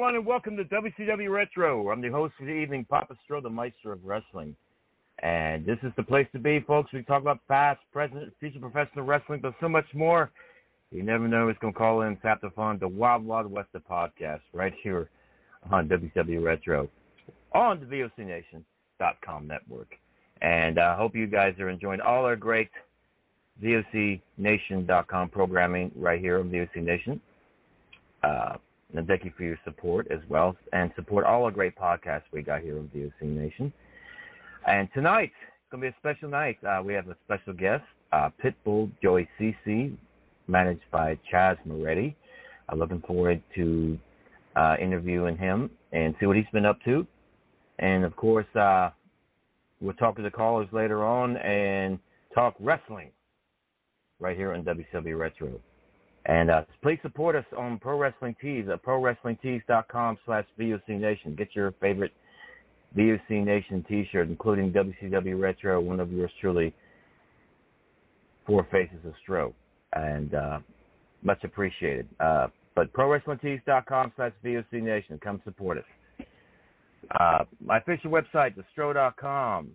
Everyone, and welcome to WCW Retro. I'm the host for the evening, Papa Stro, the Maestro of Wrestling. And this is the place to be, folks. We talk about past, present, future professional wrestling, but so much more. You never know who's going to call in, tap the phone, the Wild Wild West of podcast, right here on WCW Retro on the VOCNation.com network. And I hope you guys are enjoying all our great VOCNation.com programming right here on VOC Nation. Uh, and thank you for your support as well, and support all the great podcasts we got here on VOC Nation. And tonight, it's going to be a special night. Uh, we have a special guest, uh, Pitbull Joey CC, managed by Chaz Moretti. I'm looking forward to uh, interviewing him and see what he's been up to. And of course, uh, we'll talk to the callers later on and talk wrestling right here on WCW Retro. And uh, please support us on Pro Wrestling Tees at ProWrestlingTees.com slash VOC Nation. Get your favorite VOC Nation t-shirt, including WCW Retro, one of yours truly, Four Faces of Stro. And uh, much appreciated. Uh, but ProWrestlingTees.com slash VOC Nation. Come support us. Uh, my official website, thestro.com.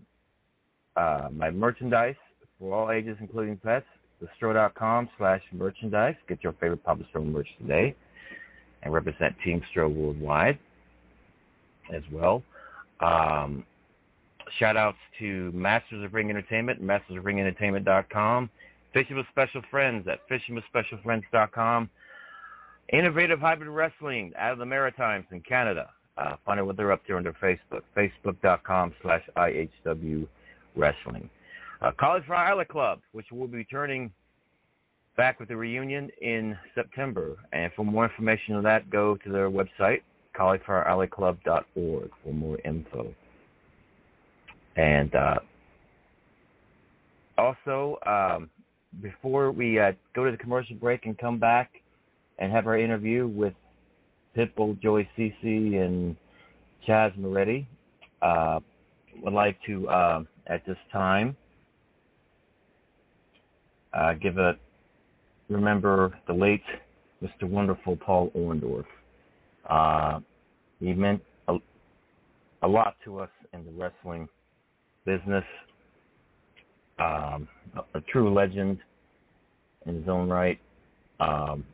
Uh, my merchandise for all ages, including pets, thestro.com slash merchandise. Get your favorite Papa Stro merch today and represent Team Stro worldwide as well. Um, shout outs to Masters of Ring Entertainment, mastersofringentertainment.com, Fishing with Special Friends at fishingwithspecialfriends.com, Innovative Hybrid Wrestling out of the Maritimes in Canada. Uh, find out what they're up to on their Facebook, facebook.com slash IHW Wrestling. Uh, Cauliflower Alley Club, which will be returning back with the reunion in September. And for more information on that, go to their website, caulifloweralleyclub.org for more info. And uh, also, um, before we uh, go to the commercial break and come back and have our interview with Pitbull, Joey Cece, and Chaz Moretti, uh, would like to, uh, at this time, uh, give a remember the late Mr. Wonderful Paul Orndorff. Uh, he meant a, a, lot to us in the wrestling business. Um, a, a, true legend in his own right, um,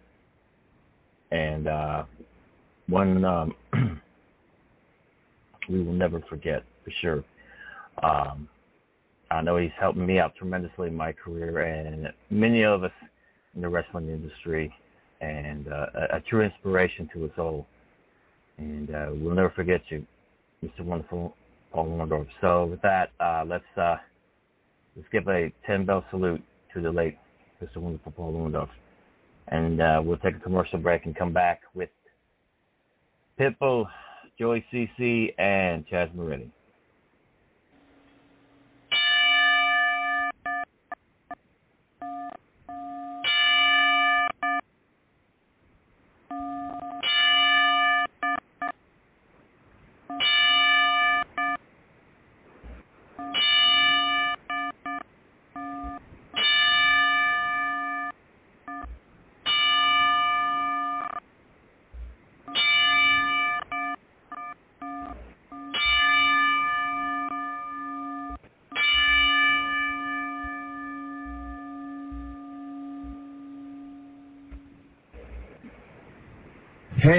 and uh, one um, we will never forget for sure. I know he's helped me out tremendously in my career, and many of us in the wrestling industry, and uh, a, a, true inspiration to us all. And uh, we'll never forget you, Mr. Wonderful Paul Orndorff. So with that, uh, let's uh, let's give a ten bell salute to the late Mr. Wonderful Paul Orndorff, and uh, we'll take a commercial break and come back with Pitbull, Joey CC, and Chaz Moretti.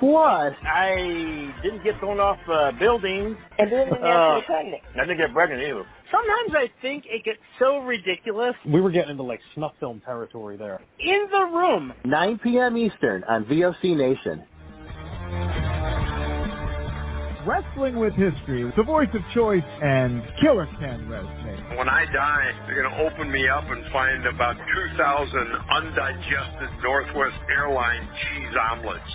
Plus, I didn't get thrown off uh, buildings. And didn't get uh, pregnant. I didn't get pregnant either. Sometimes I think it gets so ridiculous. We were getting into like snuff film territory there. In the room. 9 p.m. Eastern on VOC Nation. Wrestling with History, the voice of choice, and Killer Ken Resnick. When I die, they're going to open me up and find about 2,000 undigested Northwest Airline cheese omelets.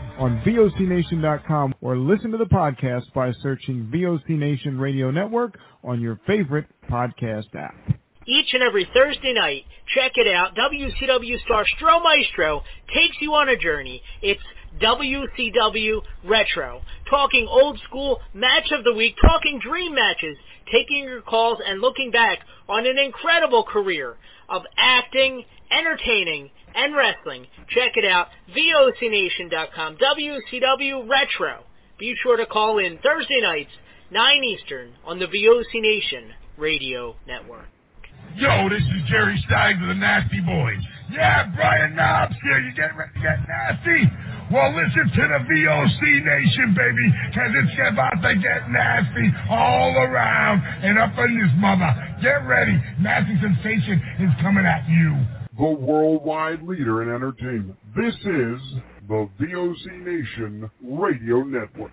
on VOCNation.com or listen to the podcast by searching VOC Nation Radio Network on your favorite podcast app. Each and every Thursday night, check it out. WCW star Stro Maestro takes you on a journey. It's WCW Retro. Talking old school match of the week, talking dream matches, taking your calls and looking back on an incredible career of acting, entertaining, and wrestling. Check it out, VOCNation.com, WCW Retro. Be sure to call in Thursday nights, 9 Eastern, on the VOC Nation Radio Network. Yo, this is Jerry Stein of the Nasty Boys. Yeah, Brian Knobbs here. You getting ready to get nasty? Well, listen to the VOC Nation, baby, because it's about to get nasty all around and up in this mother. Get ready. Nasty Sensation is coming at you. The worldwide leader in entertainment. This is the VOC Nation Radio Network.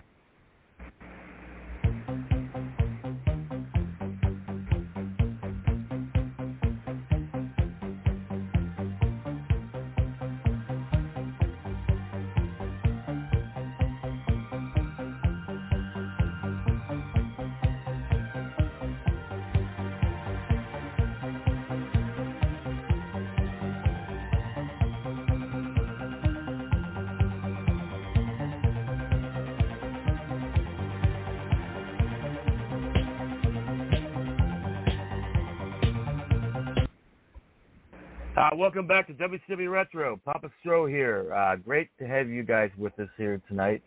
Welcome back to WCW Retro. Papa Stro here. Uh, great to have you guys with us here tonight.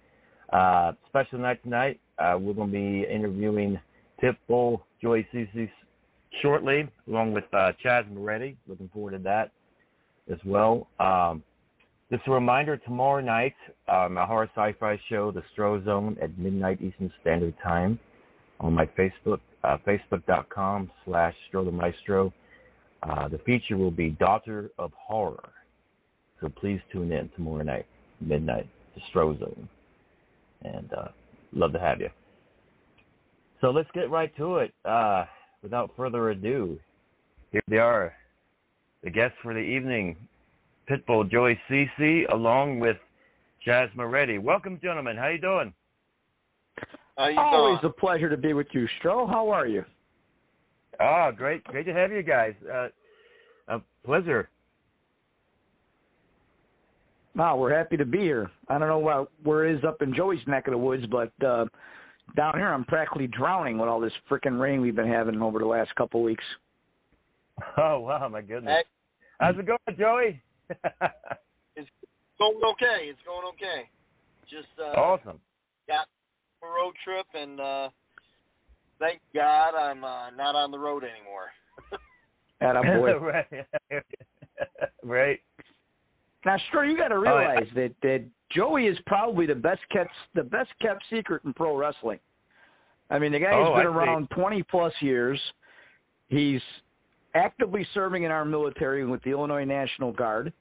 Uh, special night tonight. Uh, we're going to be interviewing Pitbull, Joey CC shortly, along with uh, Chaz Moretti. Looking forward to that as well. Um, just a reminder, tomorrow night, um, horror sci-fi show, The Stro Zone, at midnight Eastern Standard Time on my Facebook, uh, facebook.com slash Stro the Maestro. Uh, the feature will be Daughter of Horror. So please tune in tomorrow night, midnight, to Stro Zone. And uh, love to have you. So let's get right to it. Uh, without further ado, here they are, the guests for the evening, Pitbull Joey CC, along with Chaz Moretti. Welcome, gentlemen. How you doing? How you Always doing? a pleasure to be with you, Stro. How are you? Oh, great, great to have you guys. Uh, a pleasure. Wow, we're happy to be here. I don't know what where it is up in Joey's neck of the woods, but uh, down here I'm practically drowning with all this freaking rain we've been having over the last couple of weeks. Oh wow, my goodness! Hey. How's it going, Joey? it's going okay. It's going okay. Just uh, awesome. Got a road trip, and uh, thank God I'm uh, not on the road anymore. and I'm boy. right. right. Now, sure, you got to realize oh, yeah. that that Joey is probably the best kept the best kept secret in pro wrestling. I mean, the guy has oh, been I around see. 20 plus years. He's actively serving in our military with the Illinois National Guard.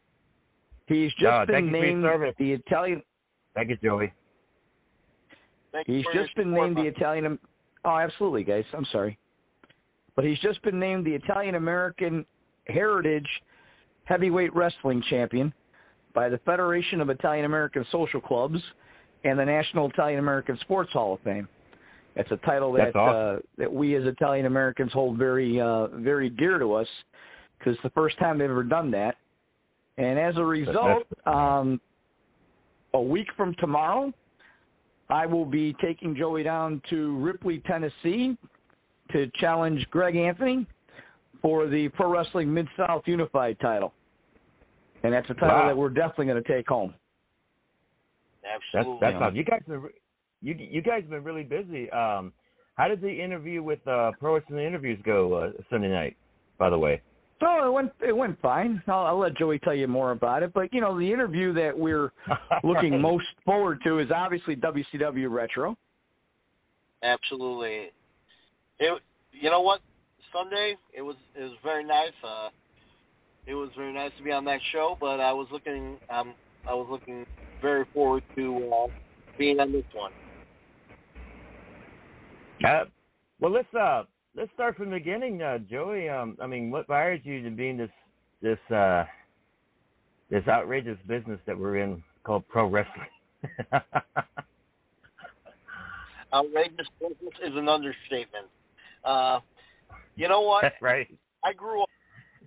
He's just oh, been named the Italian. Thank you, Joey. Thank he's just been named the Italian. Oh, absolutely, guys. I'm sorry, but he's just been named the Italian American Heritage Heavyweight Wrestling Champion by the Federation of Italian American Social Clubs and the National Italian American Sports Hall of Fame. It's a title that awesome. uh, that we as Italian Americans hold very uh, very dear to us because it's the first time they've ever done that. And as a result, um, a week from tomorrow, I will be taking Joey down to Ripley, Tennessee, to challenge Greg Anthony for the Pro Wrestling Mid South Unified title, and that's a title wow. that we're definitely going to take home. Absolutely. That's, that's awesome. You guys are you you guys have been really busy. Um, how did the interview with uh, Pro Wrestling Interviews go uh, Sunday night? By the way. So it went it went fine. I'll, I'll let Joey tell you more about it. But you know, the interview that we're looking most forward to is obviously WCW Retro. Absolutely. It. You know what? Sunday it was it was very nice. Uh, it was very nice to be on that show. But I was looking um I was looking very forward to uh, being on this one. Uh, well, let's uh let's start from the beginning, uh, Joey. Um, I mean, what inspired you to be in this this uh this outrageous business that we're in called pro wrestling? outrageous business is an understatement. Uh, you know what? That's right. I grew up.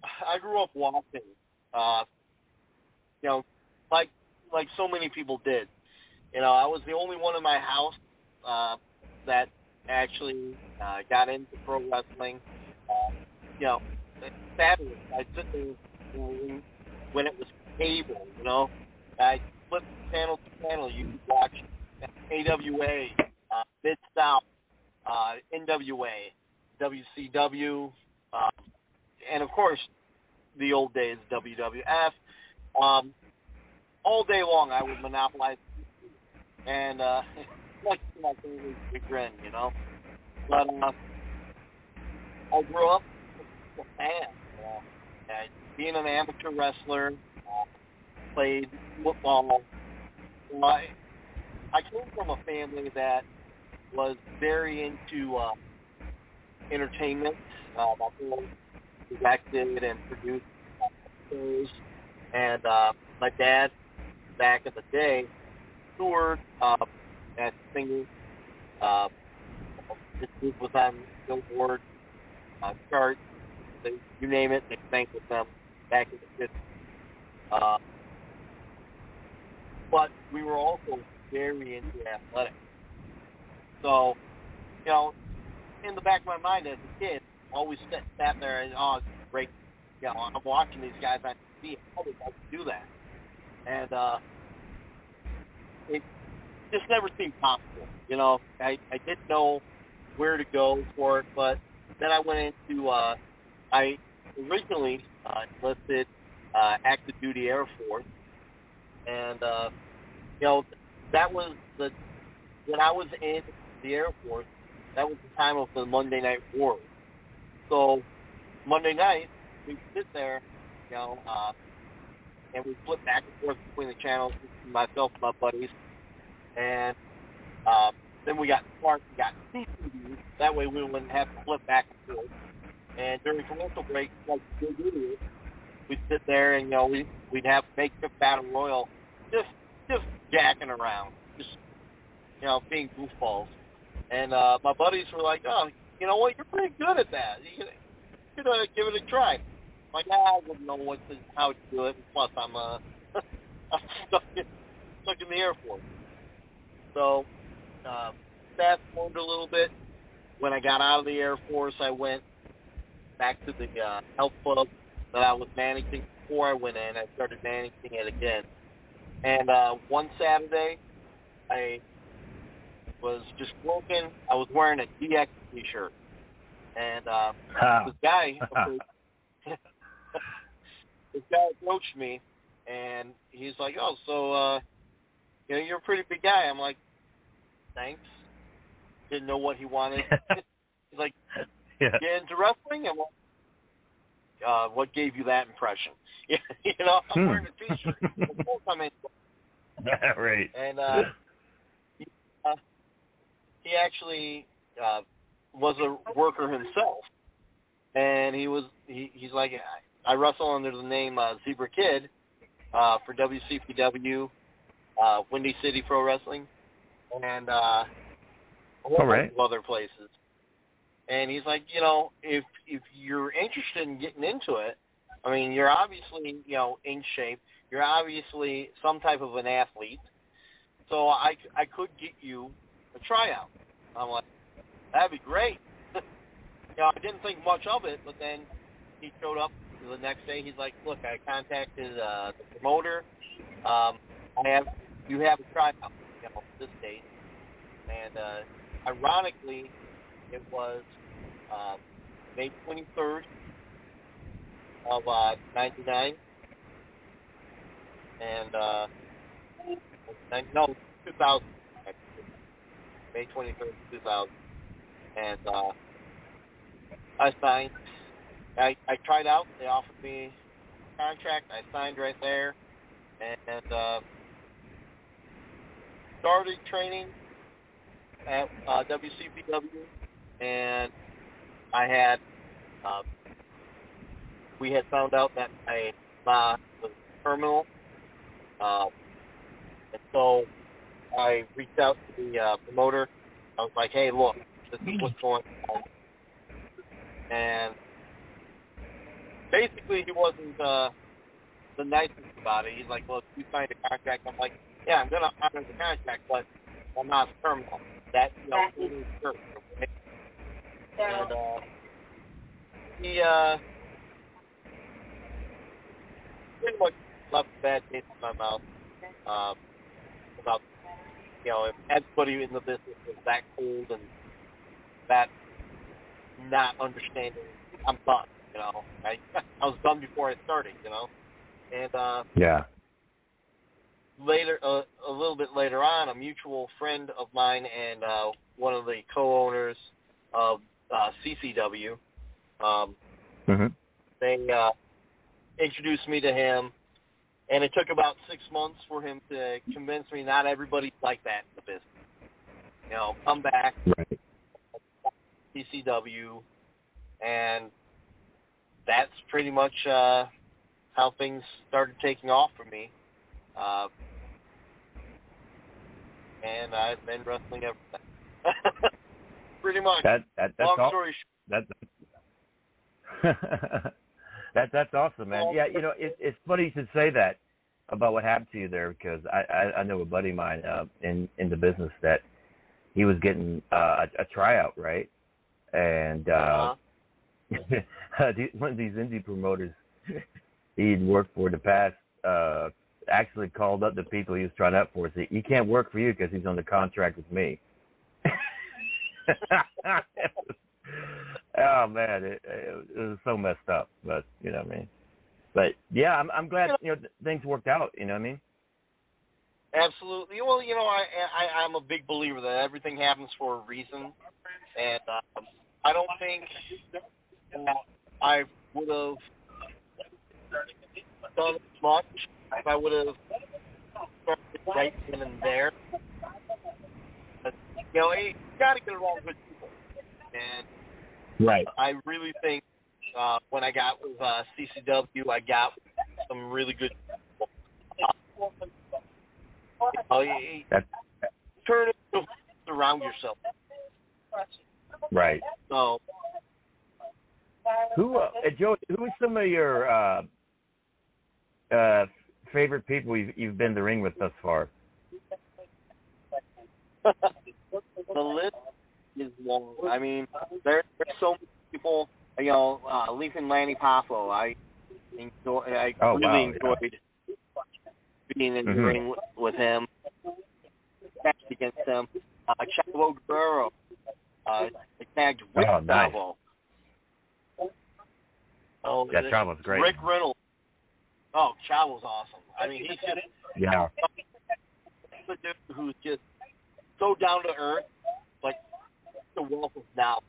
I grew up watching. Uh, you know, like like so many people did. You know, I was the only one in my house uh, that actually uh, got into pro wrestling. Uh, you know, fabulous. I there when it was cable. You know, I flipped channel to channel. You could watch AWA, uh, Mid South, uh, NWA, WCW, uh, and of course the old days WWF. Um, all day long, I would monopolize, and uh, like my favorite big grin, you know. But uh, I grew up a fan, know, and being an amateur wrestler, uh, played football. I I came from a family that was very into uh, entertainment. Uh, my parents directed and produced shows, and uh, my dad, back in the day, toured uh, as singers. Uh, this group was on Billboard uh, charts. They, you name it, they sang with them back in the 50s. Uh, but we were also very into athletics. So, you know, in the back of my mind as a kid, always sat, sat there and, oh, great, you know, I'm watching these guys on TV. How did I do that? And uh, it just never seemed possible. You know, I I didn't know where to go for it, but then I went into uh, I originally uh, enlisted uh, active duty Air Force, and uh, you know that was the when I was in the Air Force. That was the time of the Monday Night War. So Monday night we sit there, you know, uh, and we flip back and forth between the channels, myself and my buddies, and uh, then we got smart, we got CCTV. That way we wouldn't have to flip back and forth. And during commercial breaks, like big idiots, we'd sit there and you know we we'd have makeshift battle royal, just just jacking around, just you know being goofballs. And uh, my buddies were like, "Oh, you know what? You're pretty good at that. You could uh, give it a try." I'm like, ah, I wouldn't know what to, how to do it. Plus, I'm uh, I'm stuck in, stuck in the Air Force. So, uh, fast forward a little bit. When I got out of the Air Force, I went back to the uh, health club that I was managing before I went in. I started managing it again. And uh, one Saturday, I was just broken. I was wearing a DX T-shirt, and uh, this guy, this guy approached me, and he's like, "Oh, so uh, you know, you're a pretty big guy." I'm like, "Thanks." Didn't know what he wanted. he's like, Yeah. "Get into wrestling?" Like, uh, "What gave you that impression?" you know, I'm Hmm. wearing a T-shirt. I'm in. right. And uh, he, uh, he actually uh, was a worker himself, and he was he, he's like I, I wrestle under the name uh, Zebra Kid uh, for WCPW, uh, Windy City Pro Wrestling, and uh, All right. other places. And he's like, you know, if if you're interested in getting into it, I mean, you're obviously you know in shape. You're obviously some type of an athlete. So I I could get you a tryout. I'm like, that'd be great. you know, I didn't think much of it, but then he showed up the next day. He's like, look, I contacted uh, the promoter. Um, I have you have a tryout, you know, and uh, ironically, it was uh, May 23rd of uh, '99, and uh, no 2000. May 23rd, 2000, and uh, I signed. I I tried out. They offered me a contract. I signed right there, and uh, started training at uh, WCPW, and I had uh, we had found out that my ma was terminal, uh, and so I reached out to the uh, promoter. I was like, "Hey, look, this is what's going on," and basically he wasn't uh, the nicest about it. He's like, "Look, you signed a contract." I'm like, "Yeah, I'm gonna honor the contract, but I'm not terminal. That you know, is certain, okay?" And uh, he uh, pretty much left a bad taste in my mouth um, about you know if everybody in the business was that cold and that not understanding. I'm done. You know, I I was done before I started. You know, and uh, Yeah. Later, uh, a little bit later on, a mutual friend of mine and uh, one of the co-owners of uh, CCW, um, hmm they uh, introduced me to him, and it took about six months for him to convince me not everybody's like that in the business. You know, come back, Right. CCW, and that's pretty much uh, how things started taking off for me. Uh, and I've been wrestling ever since. pretty much. That that that's Long all. story short, That that that's awesome, man. Yeah, you know, it, it's funny you should say that about what happened to you there because I I, I know a buddy of mine uh, in in the business that he was getting uh, a, a tryout, right? And uh, uh, these- one of these indie promoters he'd worked for the past. Uh, actually called up the people he was trying out for. Said, "He can't work for you because he's on the contract with me." oh man, it, it, it was so messed up. But you know what I mean. But yeah, I'm I'm glad you know things worked out. You know what I mean. Absolutely. Well, you know, I, I I'm a big believer that everything happens for a reason, and um, I don't think that I would have done much if I would have started right then and there. But, you know, you got to get along with people, and right. I really think uh, when I got with uh, CCW, I got some really good people. Uh, you, That's turn it around yourself. right. So, Who, uh, Joe? Who are some of your uh, uh, favorite people you've, you've been to ring with thus far? the list is long. I mean, there, there's so many people. You know, uh, Leaping Lanny Poffo. I enjoy. I Oh, really wow, enjoyed being in the Mhm. ring with, with him. Matched against him. Uh, Chavo Guerrero. Uh, tagged Rick Oh, nice. Chavo. Oh, Yeah, the- Chavo's great. Rick Reynolds. Oh, Chavo's awesome. I mean, he's just Yeah. a dude who's just so down to earth, like the wealth of knowledge.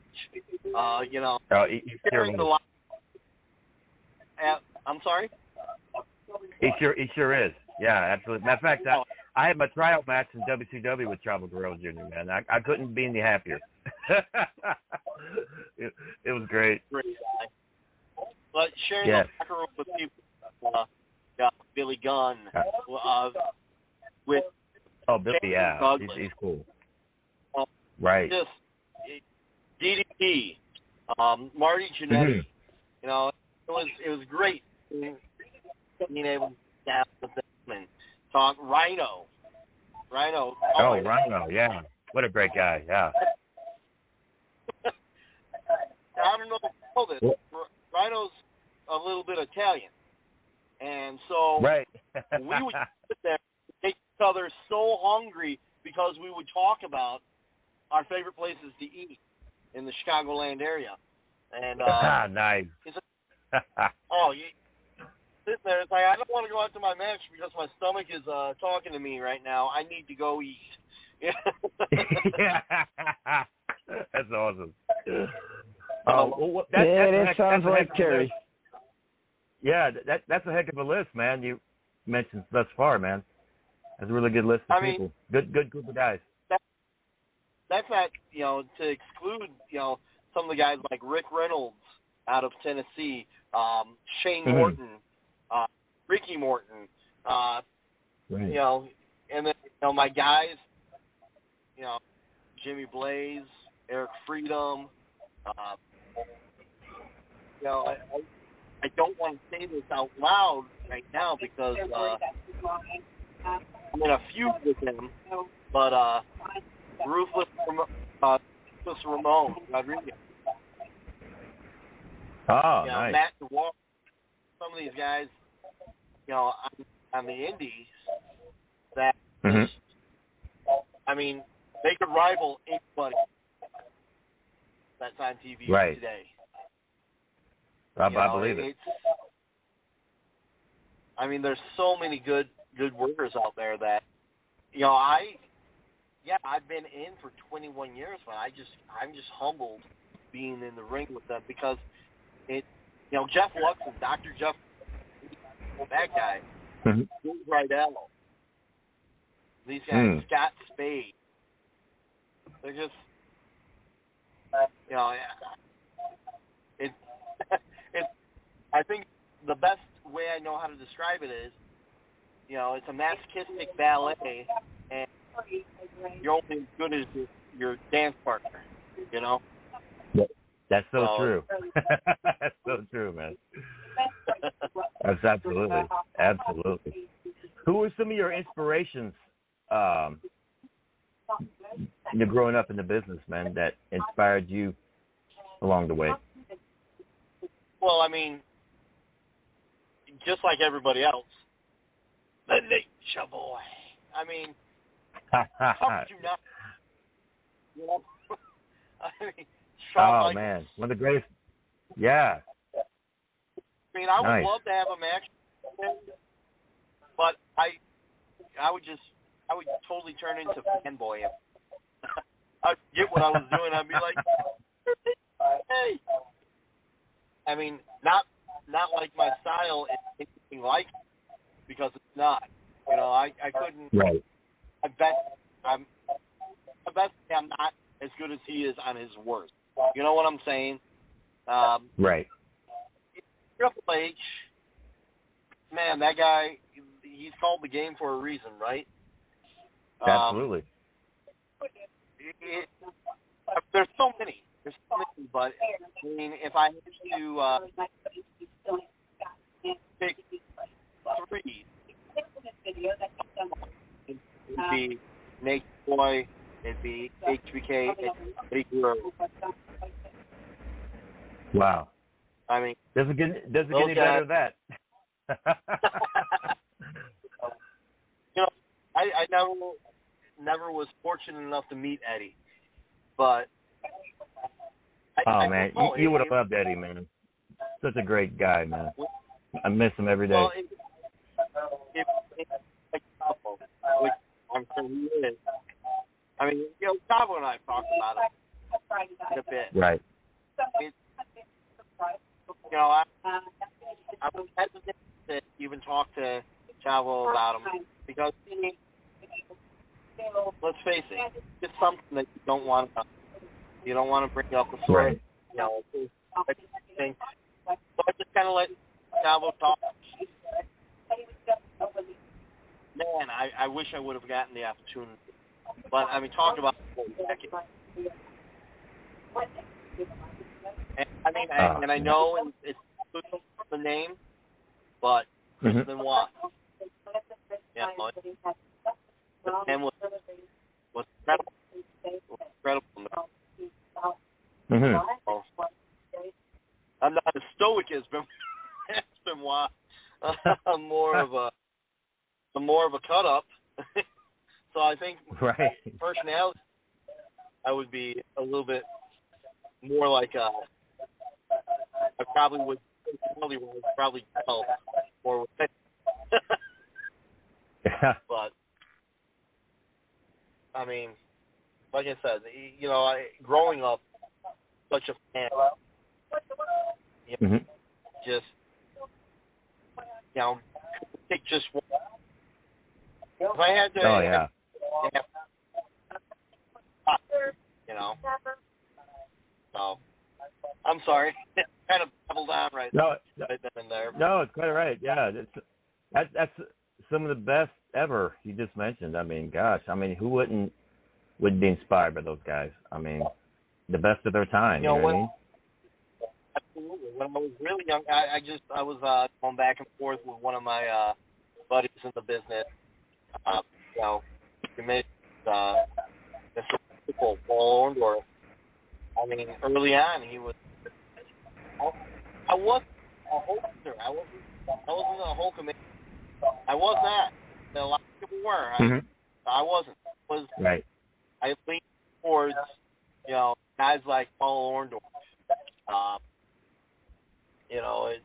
Uh, you know, Oh, he, he sure sharing the life. Uh, I'm sorry. He sure he sure is. Yeah, absolutely. Matter of fact, I, I had my tryout match in WCW with Chavo Guerrero Jr. Man, I, I couldn't be any happier. it, it was great. Great guy. But sharing Yes. the locker room with people, uh, yeah, Billy Gunn, uh, with Oh, Billy, yeah, he's, he's cool. uh, Right. just DDP, um, Marty Jannetty. Mhm. You know, it was it was great being, able to with them and talk Rhino. Rhino. Oh, my Rhino, yeah. What a great guy. Yeah. I don't know if you know this. Rhino's a little bit Italian, and so Right. we would sit there, make each other so hungry because we would talk about our favorite places to eat in the Chicagoland area, and uh, nice. it's a, oh, you sitting there, it's like I don't want to go out to my match because my stomach is uh talking to me right now. I need to go eat. yeah. That's awesome. Oh, well, that, yeah, that's a that heck- sounds that's a like heck of a Kerry. list. Yeah, that that's a heck of a list, man. You mentioned thus far, man. That's a really good list of I mean- people. Good, good group of guys. That's not you know to exclude you know some of the guys like Rick Reynolds out of Tennessee, um, Shane Mhm. Morton, uh, Ricky Morton, uh, Right. you know, and then you know my guys, you know, Jimmy Blaze, Eric Freedom. Uh, you know, I, I, I don't want to say this out loud right now because uh, I'm in a feud with him, but uh, Ruthless, Ram- uh, Ruthless Ramon Rodriguez, Oh, you know, nice. Matt DeWalt, some of these guys, you know, on, on the Indies that Mhm. I mean, they could rival anybody that's on TV Right. today. I, You I believe it. I mean, there's so many good good workers out there that, you know, I, yeah, I've been in for 21 years, but I just, I'm just humbled being in the ring with them because it, you know, Jeff Luxon, Dr. Jeff, that guy, Mhm. Rydell, these guys, Hmm. Scott Spade, they're just, you know, it, I think the best way I know how to describe it is, you know, it's a masochistic ballet, and you're only as good as your, your dance partner, you know. That's so So- true. That's so true, man. That's absolutely, absolutely. Who were some of your inspirations, um, you know, growing up in the business, man, that inspired you along the way? Well, I mean, just like everybody else, the Nature Boy. I mean, how could you not? You know, I mean, Shawn oh Michaels. man, one of the greatest. Yeah. I mean, I would Nice. love to have a match, but I, I would just, I would totally turn into fanboy. If I'd get what I was doing, I'd be like, hey. I mean, not, not like my style is anything like, it, because it's not. You know, I, I couldn't. Right. I bet I'm. I bet I'm not as good as he is on his worst. You know what I'm saying? Um, Right. Triple H, man, that guy, he's called the game for a reason, right? Um, Absolutely. it, it, there's so many. There's but I mean, if I had to uh, pick three, it'd be Nate Boy, it'd be HBK, and Eddie Guerrero. Wow. I mean, Doesn't get doesn't get any better than that. you know, I, I never, never was fortunate enough to meet Eddie, but I, oh I man, you, you would have loved Eddie, man. Such a great guy, man. I miss him every day. Well, it, it, it, like which I'm sure he is. I mean, you know, Chavo and I talked about it in a bit. Right. It, you know, I, I was hesitant to even talk to Chavo about him because, let's face it, it's something that you don't want to, you don't want to bring up story. Right. You know, it's, I think, so I just kind of let Chavo talk. Man, I, I wish I would have gotten the opportunity. But I mean, talk about. And, I mean, I, Ah, and I know it's, it's the name, but Mhm. then what? Yeah, it- the was was incredible. Was incredible. Mhm. Oh. I'm not as stoic as Ben as Benoit. I'm more of a I'm more of a cut up. so I think Right. personality I would be a little bit more like uh I probably would personality wise probably tell more with it. but I mean, like I said, you know, I growing up such a fan, you know, Mhm. just you know, pick just one. If I had to, Oh yeah. you know, so I'm sorry, kind of doubled on right, No, right then and there. No, it's quite right. Yeah, it's, that's that's some of the best ever you just mentioned. I mean, gosh, I mean, who wouldn't would be inspired by those guys? I mean, the best of their time. You You know know, what I mean? Absolutely. When I was really young, I, I just I was uh, going back and forth with one of my uh, buddies in the business. Uh, you know, he made uh, Mr. People, Paul Orndorff. I mean, early on, he was. I, I wasn't a Hulkster. I wasn't. I wasn't a Hulkamania. I was not. A lot of people were. I, Mhm. I wasn't. I was Right. I lean towards, you know, guys like Paul Orndorff. Um, you know, it,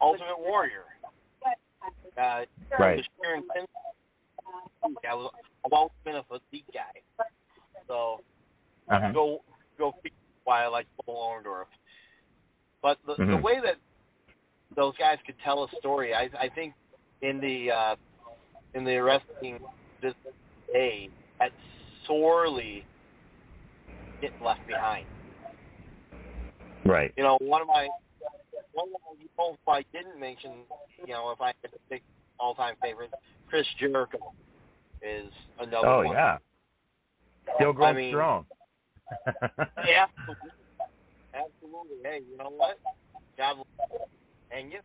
Ultimate Warrior. Uh, Right. the intensity. I was, I've always been a physique guy. So, Uh-huh. go go why I like Paul Orndorff. But the, the Mhm. way that those guys could tell a story, I I think in the uh, in the wrestling this day, that sorely get left behind. Right. You know, one of my one of my people I didn't mention, you know, if I had to pick all time favorites, Chris Jericho is another Oh one. yeah. Still going I mean, strong. Yeah, absolutely. Absolutely. Hey, you know what? God. And you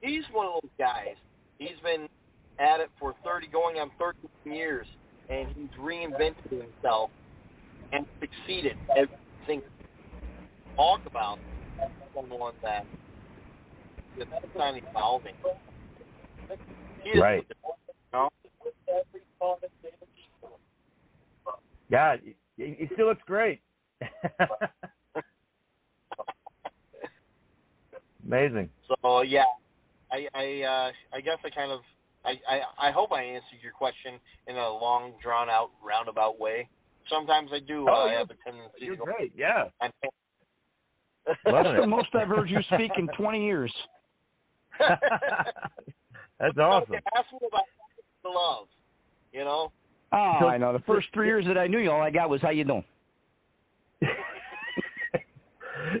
he's one of those guys. He's been at it for 30, going on 13 years, and he's reinvented himself and succeeded. Everything talk about someone that That's not evolving. Is- Right. Yeah, he, he still looks great. Amazing. So yeah, I I uh, I guess I kind of I, I I hope I answered your question in a long drawn out roundabout way. Sometimes I do. Oh, uh, you're- have a tendency You're to go. great. Yeah. I'm- That's the most I've heard you speak in 20 years. That's awesome. Ask me about the love. You know. Oh, So- I know. The first three years that I knew you, all I got was how you doing.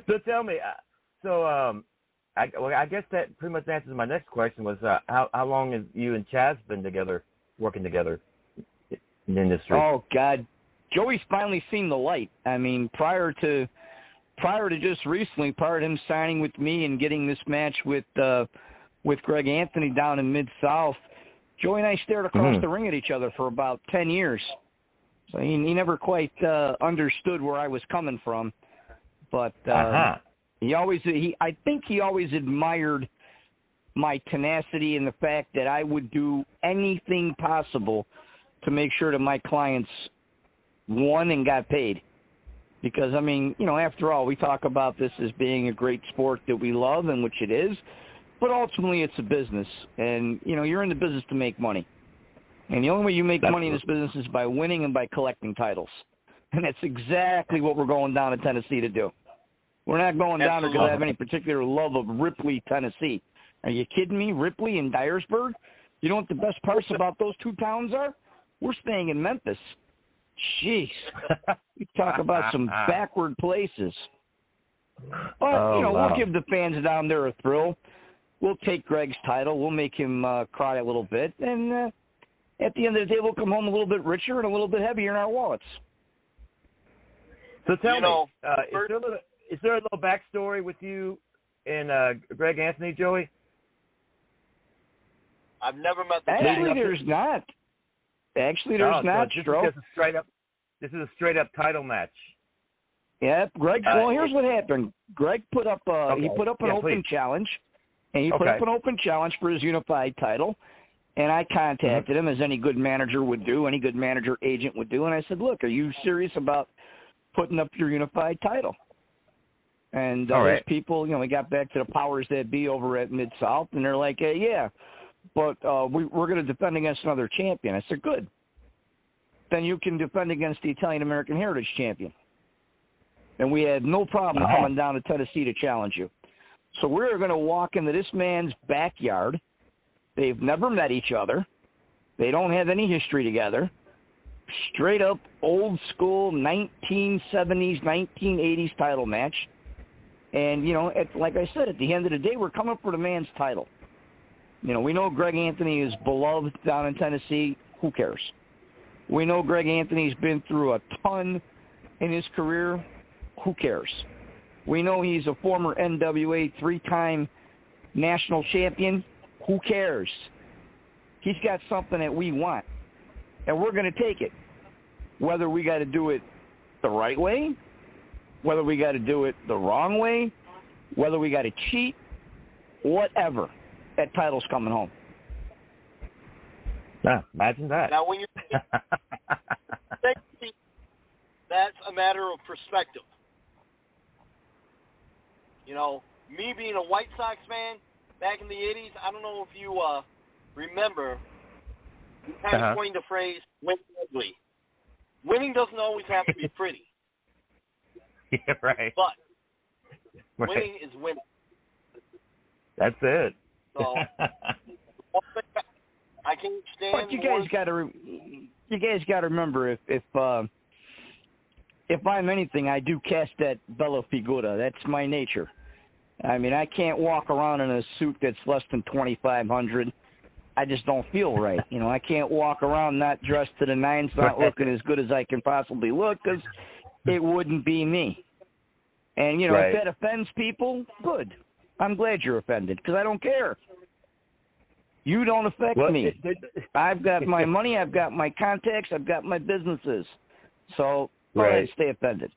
so tell me, uh, so um, I, well, I guess that pretty much answers my next question. Was uh, how how long have you and Chaz been together, working together in the industry? Oh God, Joey's finally seen the light. I mean, prior to prior to just recently, prior to him signing with me and getting this match with uh with Greg Anthony down in Mid South, Joey and I stared across Mhm. the ring at each other for about ten years. So he, he never quite uh, understood where I was coming from, but uh, Uh-huh. He always he I think he always admired my tenacity and the fact that I would do anything possible to make sure that my clients won and got paid. Because I mean, you know, after all, we talk about this as being a great sport that we love and which it is, but ultimately it's a business and you know, you're in the business to make money. And the only way you make money in this business is by winning and by collecting titles. And that's exactly what we're going down to Tennessee to do. We're not going down there because I have any particular love of Ripley, Tennessee. Are you kidding me? Ripley and Dyersburg? You know what the best parts about those two towns are? We're staying in Memphis. Jeez. You talk about some backward places. But, Oh, you know, wow. we'll give the fans down there a thrill. We'll take Greg's title. We'll make him uh, cry a little bit. And uh, at the end of the day, we'll come home a little bit richer and a little bit heavier in our wallets. So tell You me, know, uh, is, there a little, is there a little backstory with you and uh, Greg Anthony, Joey? I've never met the Actually, guy. there's not. Actually, there's Oh, so not, this is Stroke. just a straight up. This is a straight up title match. Yep, Greg. Uh, well, here's what happened. Greg put up uh he put up an Yeah, open please. challenge, and he put up an open challenge for his unified title. And I contacted Mm-hmm. him as any good manager would do, any good manager agent would do, and I said, "Look, are you serious about putting up your unified title?" And uh, right. people, you know, we got back to the powers that be over at Mid South, and they're like, uh, "Yeah, but uh, we, we're going to defend against another champion." I said, "Good. Then you can defend against the Italian American Heritage Champion." And we had no problem Wow. coming down to Tennessee to challenge you. So we're going to walk into this man's backyard. They've never met each other. They don't have any history together. Straight up old school 1970s, 1980s title match. And, you know, at, like I said, at the end of the day, we're coming for the man's title. You know, we know Greg Anthony is beloved down in Tennessee. Who cares? We know Greg Anthony's been through a ton in his career. Who cares? We know he's a former NWA three time national champion. Who cares? He's got something that we want, and we're going to take it. Whether we got to do it the right way, whether we got to do it the wrong way, whether we got to cheat, whatever, that title's coming home. Yeah, imagine that. Now, when you're that's a matter of perspective. You know, me being a White Sox fan back in the '80s, I don't know if you uh, remember. We kind Uh-huh. of coined the phrase "win ugly." Winning doesn't always have to be pretty, yeah, right. but right. winning is winning. That's it. So, I can't stand. But you guys got to you guys got to remember if if uh, if I'm anything, I do cast that bella figura. That's my nature. I mean, I can't walk around in a suit that's less than twenty five hundred. I just don't feel right. You know, I can't walk around not dressed to the nines, not looking as good as I can possibly look, because it wouldn't be me. And you know, Right. if that offends people, good. I'm glad you're offended because I don't care. You don't affect Well, me. I've got my money, I've got my contacts, I've got my businesses. So Right. stay offended.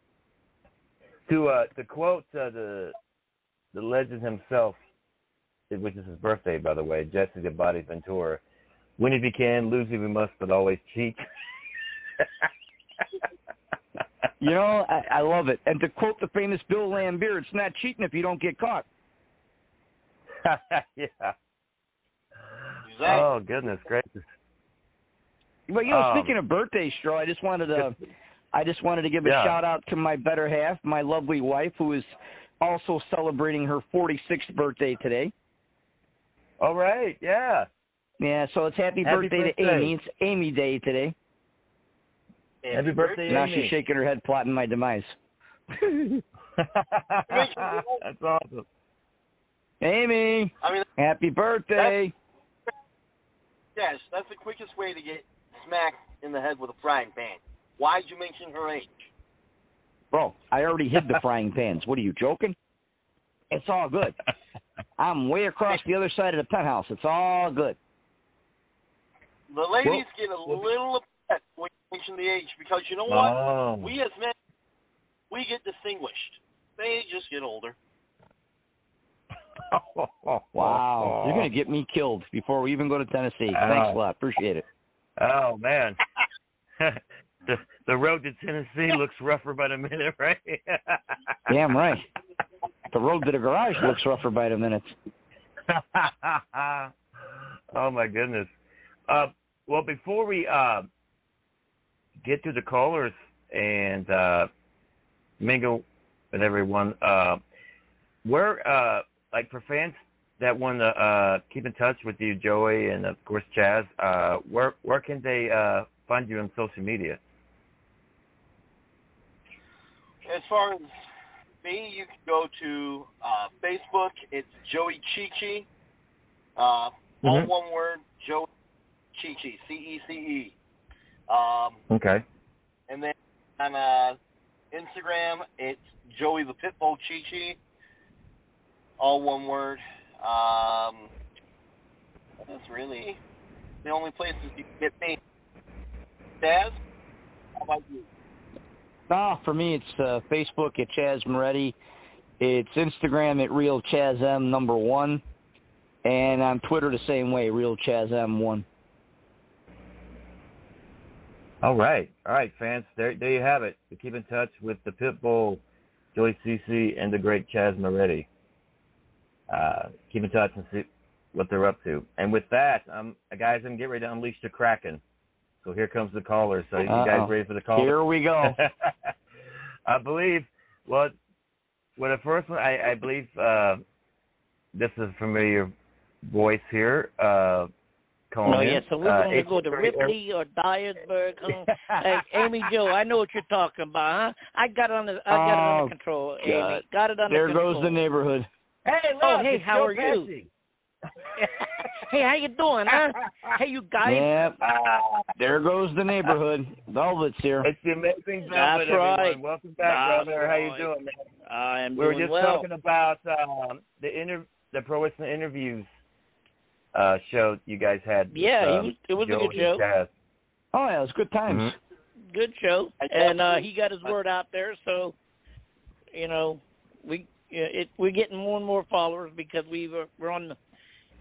to uh, to quote uh, the the legend himself, which is his birthday, by the way, Jesse the Body Ventura. Win if you can, lose if you must, but always cheat. You know, I, I love it. And to quote the famous Bill Laimbeer, it's not cheating if you don't get caught. yeah. Oh goodness gracious. But you know, Um, speaking of birthday, Straw, I just wanted to, I just wanted to give a Yeah. shout out to my better half, my lovely wife, who is also celebrating her 46th birthday today. All right, yeah. Yeah, so it's happy, Happy birthday, to. Amy. It's Amy Day today. Happy birthday, now she's shaking her head, plotting my demise. That's awesome. Amy, I mean, happy birthday. yes, that's the quickest way to get smacked in the head with a frying pan. Why'd you mention her age? Bro, I already hid the frying pans. What are you joking? It's all good. I'm way across the other side of the penthouse. It's all good. The ladies get a little upset when you mention the age because you know what? Oh. We as men, we get distinguished. They just get older. Wow. You're going to get me killed before we even go to Tennessee. Oh. Thanks a lot. Appreciate it. Oh man. the the road to Tennessee looks rougher by the minute, right? Damn right. The road to the garage looks rougher by the minute. oh my goodness. Uh, well, before we uh, get to the callers and uh, mingle with everyone, uh, where uh, like for fans that want to uh, keep in touch with you, Joey, and of course Chaz, uh, where where can they uh, find you on social media? As far as me, you can go to uh, Facebook. It's Joey Chichi. Uh, All Mhm. one word, Joey Chichi, C E C E. Um, Okay. and then on uh, Instagram, it's Joey the Pitbull Chichi. All one word. Um, that's really the only places you can get me. Daz, how about you? Ah, for me, it's uh, Facebook at Chaz Moretti. It's Instagram at Real Chaz M number one, and on Twitter the same way, Real Chaz M one. All right, all right, fans. There, there you have it. Keep in touch with the pit Pitbull, Joey CC, and the great Chaz Moretti. Uh, keep in touch and see what they're up to. And with that, um, guys, I'm getting ready to unleash the Kraken. So here comes the caller. So you guys Uh-oh. ready for the call? Here we go. I believe. Well, well, the first one, I, I believe uh, this is a familiar voice here. Uh, calling No, in. yeah, so we're Uh, going to go to Ripley or Dyersburg. Huh? hey, Amy Joe, I know what you're talking about, huh? I got it under, I got it Oh, under control, Amy. God. Got it under There control. goes the neighborhood. Hey, oh, hey, how are you? hey, how you doing, huh? hey, you guys. Yep. There goes the neighborhood. Velvet's here. It's the amazing Velvet, That's Velvet, right. everyone. Welcome back, That's brother. How you doing, man? I am we were just well. talking about um, the inter- the pro wrestling interviews uh, show you guys had. with, Yeah, it um, was- it was a good show. and Chaz. Oh yeah, it was good times. Mhm. Good show, and uh he got his word out there. So, you know, we it we're getting more and more followers because we were we're on, the,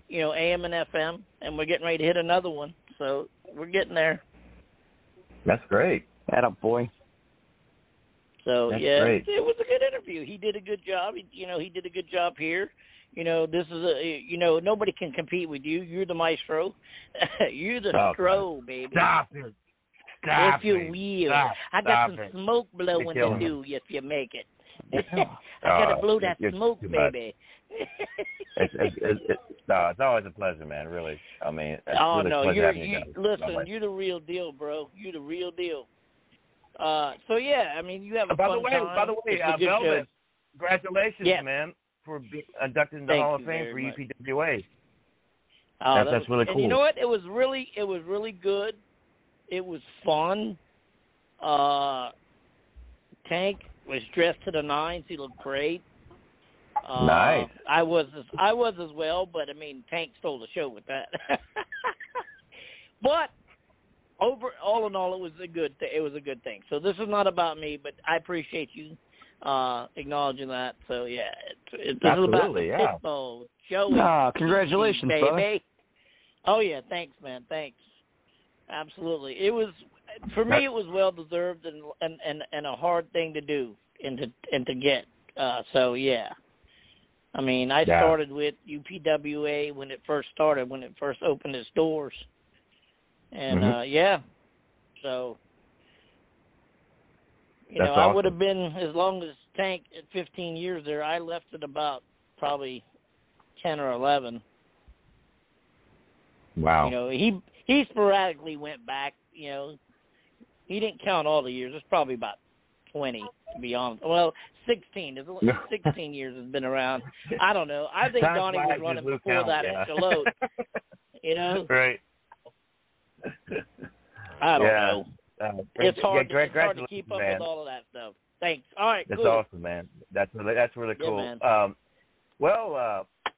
you know, AM and FM, and we're getting ready to hit another one. So we're getting there. That's great. That up, boy. So That's yeah, great. it was a good interview. He did a good job. He, you know, he did a good job here. You know, this is a you know nobody can compete with you. You're the maestro. You're the Stop stro, baby. Stop it. Stop it. if you it. will. Stop. I got Stop some it. smoke blowing to do if you make it. I gotta blow that you're smoke, baby. It's, it's, it's, it's, no, it's always a pleasure, man. Really. I mean, it's oh really no, you're you listen, No you're the real deal, bro. You're the real deal. Uh, so yeah, I mean, you have a by fun the way, time. by the way, uh, Velvet, congratulations, Yeah. man, for being inducted into the Hall of Fame for much. UPWA. Oh, That- that that's was- really And you know what? It was really, it was really good. It was fun. Uh, Tank was dressed to the nines. He looked great. Uh, Nice. I was, as, I was as well, but I mean, Tank stole the show with that. but over, all in all, it was a good, th- it was a good thing. So this is not about me, but I appreciate you uh, acknowledging that. So yeah, it's it's this is about Absolutely, the yeah. Pitbull Joey. Ah, congratulations, baby. brother. Oh yeah, thanks, man. Thanks. Absolutely, it was for me. It was well deserved and and and and a hard thing to do and to and to get. Uh, so yeah. I mean, I Yeah. started with UPWA when it first started, when it first opened its doors, and Mhm. uh yeah, so you That's know, I would have been as long as Tank at 15 years there. I left at about probably 10 or 11. Wow. You know, he he sporadically went back. You know, he didn't count all the years. It's probably about 20 to be honest. Well, 16. It's No. 16 years has been around. I don't know. I think Time Donnie was running before count, that yeah. at Charlotte. You know, right. I don't yeah. know. Uh, It's hard. Yeah, it's hard to keep up man. with all of that stuff. Thanks. All right. That's cool. awesome, man. That's really that's really Yeah, cool. man. Um, well, uh,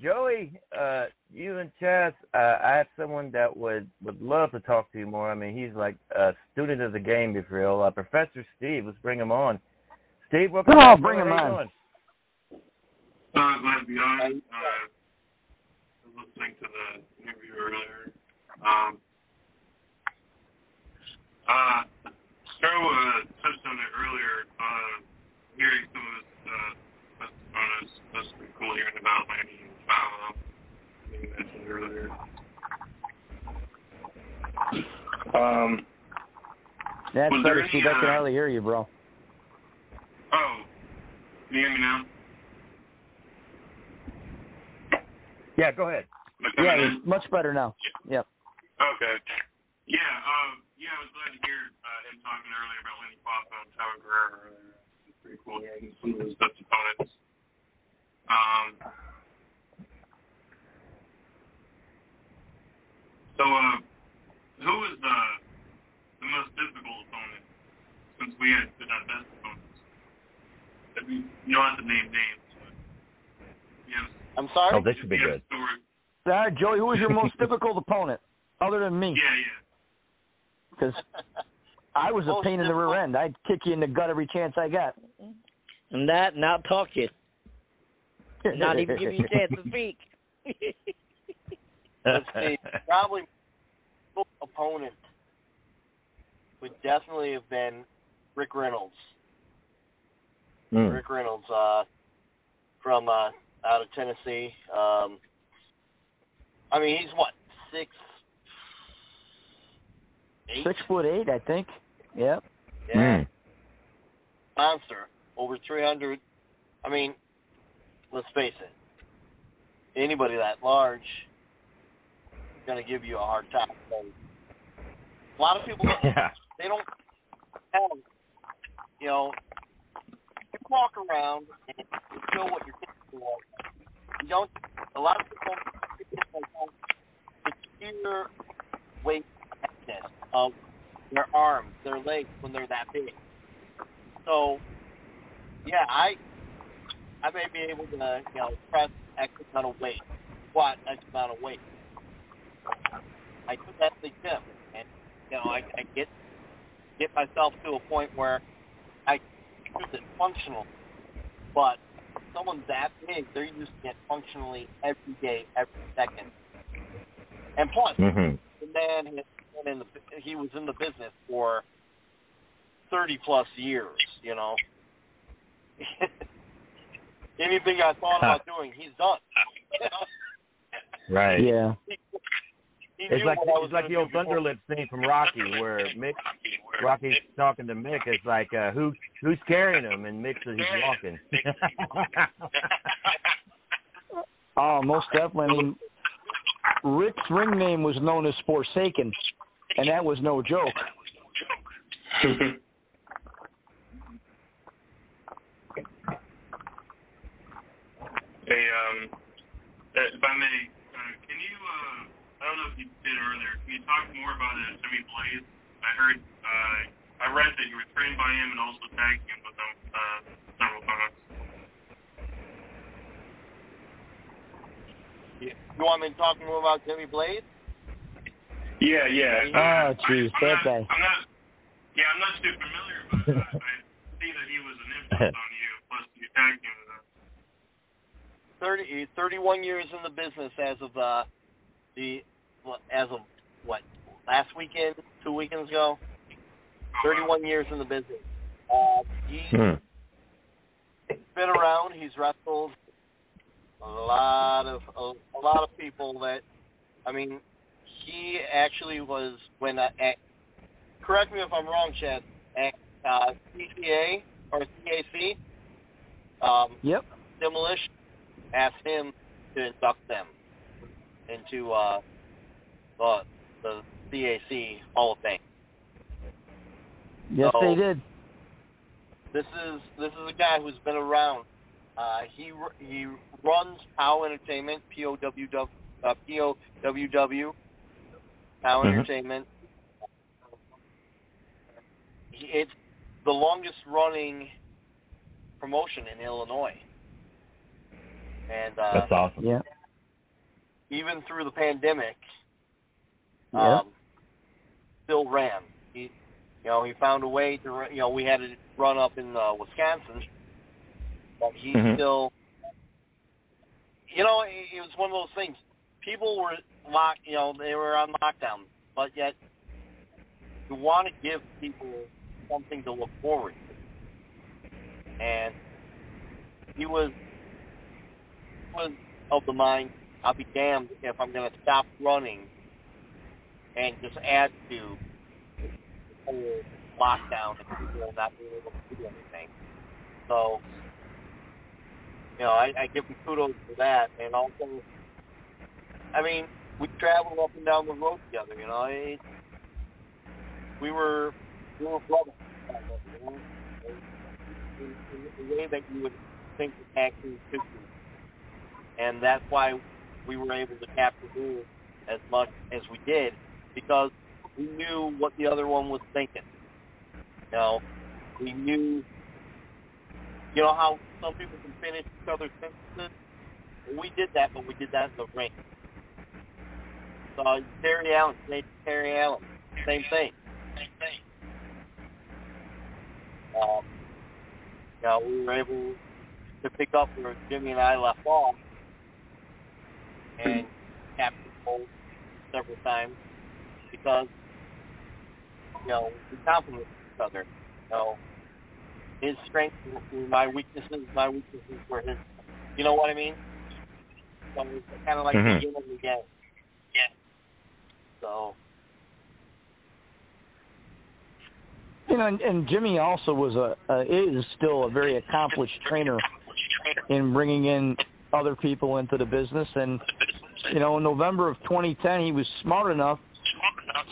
Joey, uh, you and Chaz, uh, I have someone that would would love to talk to you more. I mean, he's like a student of the game, if you will. Uh, Professor Steve, let's bring him on. Steve, welcome. Come on, bring him on. doing? Uh, glad to be on. Uh, listening to the interview earlier. Um, uh, Stro uh, touched on it earlier. Uh, hearing some of his uh, testimonies, that's pretty cool hearing about Lanny and Fowler. You mentioned earlier. Um, That's Was there better, any, Steve. I can uh, hardly hear you, bro. oh, can you hear me now? Yeah, go ahead. Am I coming Yeah, it's much better now. Yep. Okay. Yeah, um, yeah, I was glad to hear uh, him talking earlier about Lanny Poffo and Tyler Guerrero. It's pretty cool hearing some of his best opponents. Um, so, uh, who was the, the most difficult opponent since we had the best opponents? If you, you don't have to name names, but yes. I'm sorry. Oh, this should be Yeah, good. story. All right, Joey, who was your most difficult opponent, other than me? Yeah, yeah. Because I was a Most pain in the rear end. I'd kick you in the gut every chance I got. And that, not I'll talk you. Not even give you a chance to speak. Let's see. Probably opponent would definitely have been Rick Reynolds. Mm. Rick Reynolds, uh, from uh, out of Tennessee. Um, I mean, he's what six, eight, Six foot eight, I think. Yep. yeah, Mm. monster, over three hundred. I mean, let's face it. Anybody that large is going to give you a hard time. So, a lot of people Yeah. they don't have, you know, you walk around and you feel what you're capable of. You don't, a lot of people don't the sheer weight heaviness of their arms, their legs when they're that big. So, yeah, I, I may be able to, you know, press X amount of weight, squat X amount of weight. I do that to the gym, and you know, I, I get get myself to a point where I use it functional. But someone that big, they're using it functionally every day, every second. And plus, Mhm. the man has been in the he was in the business for thirty plus years. You know, anything I thought about doing, he's done. Right. Yeah. He It's like what was it's like the old do before. Thunderlips thing from Rocky, where Mick Rocky's talking to Mick. It's like uh, who who's carrying him, and Mick says he's walking. Oh, most definitely. Rick's ring name was known as Forsaken, and that was no joke. Hey, um, uh, if I may, uh, can you, uh, I don't know if you did earlier, can you talk more about uh, Jimmy Blaze? I heard, uh, I read that you were trained by him and also tag him with him uh, several times. You want me to talk more about Jimmy Blaze? Yeah, yeah. Oh, jeez, that guy. I'm not, yeah, I'm not too familiar, but uh, I see that he was an influence on you, plus you tag team with them. 30, 31 years in the business as of uh, the as of what last weekend, two weekends ago. 31 years in the business. Uh, he's Hmm. been around. He's wrestled a lot of a, a lot of people. That I mean, he actually was when uh, at, correct me if I'm wrong, Chad. At uh, CCA or CAC, um, Yep. Demolition asked him to induct them into uh, the the CAC Hall of Fame. Yes, So- they did. This is this is a guy who's been around. Uh, he he runs POW Entertainment, P O W W uh, P O W W, POW Mhm. Entertainment. It's the longest running promotion in Illinois, and uh, That's awesome. Yeah. even through the pandemic, Yeah. um, still ran. He, you know, he found a way to, run- you know, we had to run up in uh, Wisconsin, but he Mhm. still, you know, it, it was one of those things. People were locked, you know, they were on lockdown, but yet you want to give people something to look forward to, and he was was of the mind. I'll be damned if I'm going to stop running and just add to the whole lockdown and people not being able to do anything. So, you know, I, I give him kudos for that. And also, I mean, we traveled up and down the road together. You know, it, we were we were brothers. The way that you would think the acting should be and that's why we were able to capture Lou as much as we did because we knew what the other one was thinking. You know, we knew. You know how some people can finish each other's sentences. We did that, but we did that in the ring. So Terry Allen, Terry Allen, same thing. Same thing. Um, you know, we were able to pick up where Jimmy and I left off and capture gold several times because you know we complement each other. You know, his strengths were my weaknesses, my weaknesses were his. You know what I mean? So it's kind of like Mhm. the yin and the yang. Yeah. So You know, and, and Jimmy also was a uh, is still a very accomplished trainer in bringing in other people into the business. And you know, in November of 2010, he was smart enough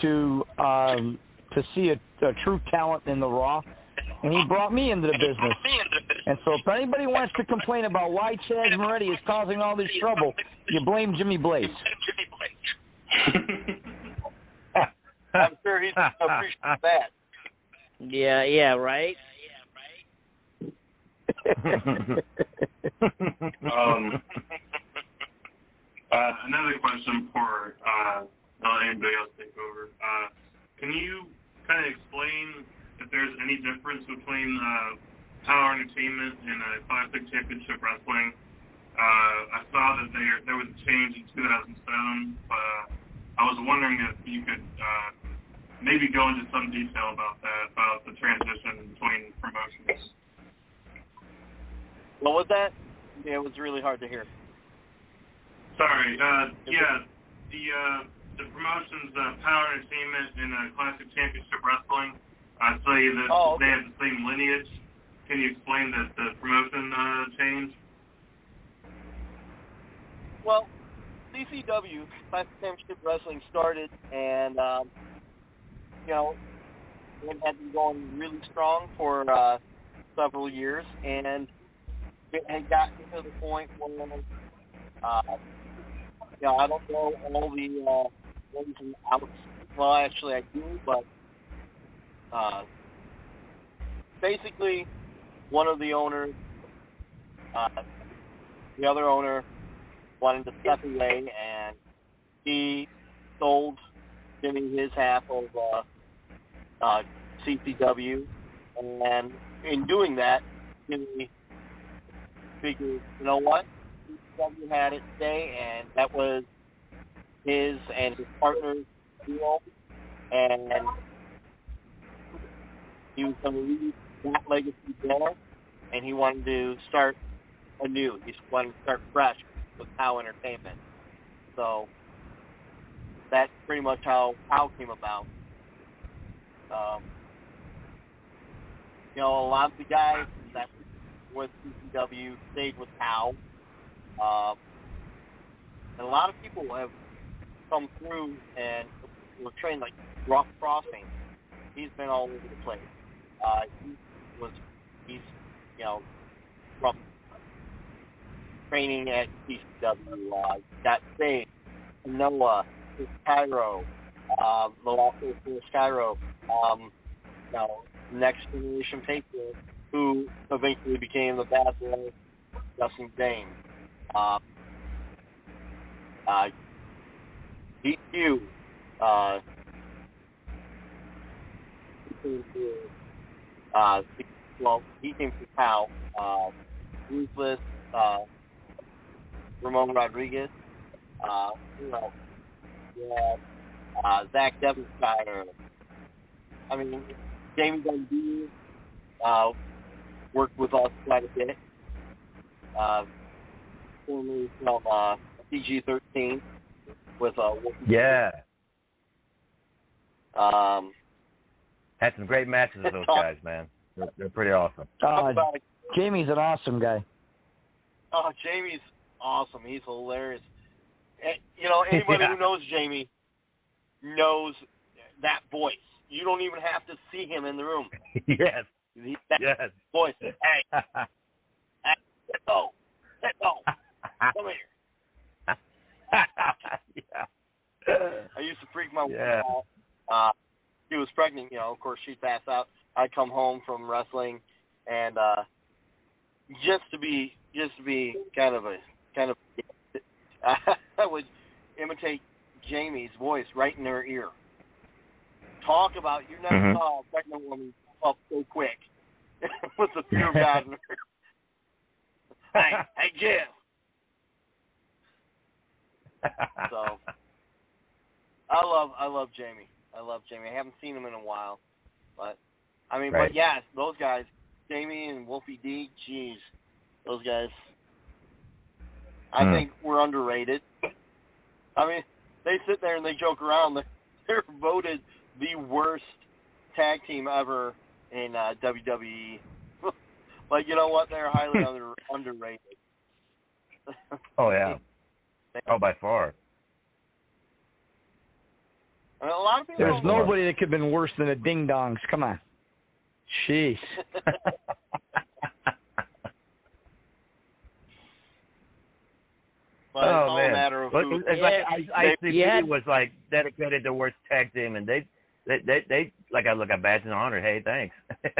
to um, to see a, a true talent in the Raw, and he brought me into the business. And so, if anybody wants to complain about why Chaz Moretti is causing all this trouble, you blame Jimmy Blaze. I'm sure he'd appreciate that. Yeah, yeah, right. Um, uh, another question for uh, not anybody else take over. Uh, can you kind of explain if there's any difference between uh, POW Entertainment and uh, Classic Championship Wrestling? Uh, I saw that there there was a change in 2007, but uh, I was wondering if you could uh, maybe go into some detail about that, about the transition between promotions. What was that? Yeah, it was really hard to hear. Sorry. Uh, yeah, the uh, the promotions, uh, POW Entertainment and uh, Classic Championship Wrestling. I say that Oh, okay. they have the same lineage. Can you explain the the promotion uh, change? Well, CCW, Classic Championship Wrestling, started, and um, you know, it had been going really strong for uh, several years, and it had gotten to the point where, uh, you know, I don't know all the uh, ins and outs. Well, actually, I do, but uh, basically, one of the owners, uh, the other owner, wanted to step away, and he sold Jimmy his half of uh, uh, CCW, and in doing that, Jimmy figured, you know what? ECW had it today, and that was his and his partner's deal, and he was going to leave that legacy there, and he wanted to start anew. He wanted to start fresh with POW Entertainment. So that's pretty much how POW came about. Um, you know, a lot of the guys that with CCW stayed with POW. Um, and a lot of people have come through and were trained like Rock Crossing. He's been all over the place. Uh, he was, he's, you know, from training at CCW. Uh, got saved. Noah, Cairo, uh, the last of Cairo, um, you know, next generation Patriot, who eventually became the bad boy, Justin James. Uh, uh, DQ, uh, uh, well, he came to POW, uh, Ruthless, uh, Ramon Rodriguez, uh, you know, yeah, uh, Zach Devensteiner. I mean, Jamie Dundee uh, worked with us quite a bit. Uh, formerly from uh, PG-13 with uh, Yeah. Um, Had some great matches with those guys, man. They're, they're pretty awesome. Uh, Jamie's an awesome guy. Oh, Jamie's awesome. He's hilarious. And, you know, anybody Yeah. who knows Jamie knows that voice. You don't even have to see him in the room. yes. He- That Yes. voice. Hey, hey, let go. Let go. Come here. yeah. I used to freak my wife out. Uh, she was pregnant, you know. Of course, she'd pass out. I'd come home from wrestling, and uh, just to be, just to be kind of a, kind of, I would imitate Jamie's voice right in her ear. Talk about you never Mhm. saw a pregnant woman up so quick with the fear of God in her. hey, hey, Jim. So I love I love Jamie. I love Jamie. I haven't seen him in a while, but I mean, Right. but yes, those guys, Jamie and Wolfie D. Jeez, those guys. I Hmm. think we're underrated. I mean, they sit there and they joke around. They're- They're voted the worst tag team ever in uh, WWE. like you know what? They're highly under, underrated. Oh yeah. Oh, by far. I mean, a lot of people. There's don't know. nobody that could have been worse than the Ding Dongs. Come on. Jeez. But it's oh all man. a matter of Look, who. it's like I, They- ICP yeah. was like dedicated to worst tag team, and they, they, they, they like I look at badge and honor. Hey, thanks.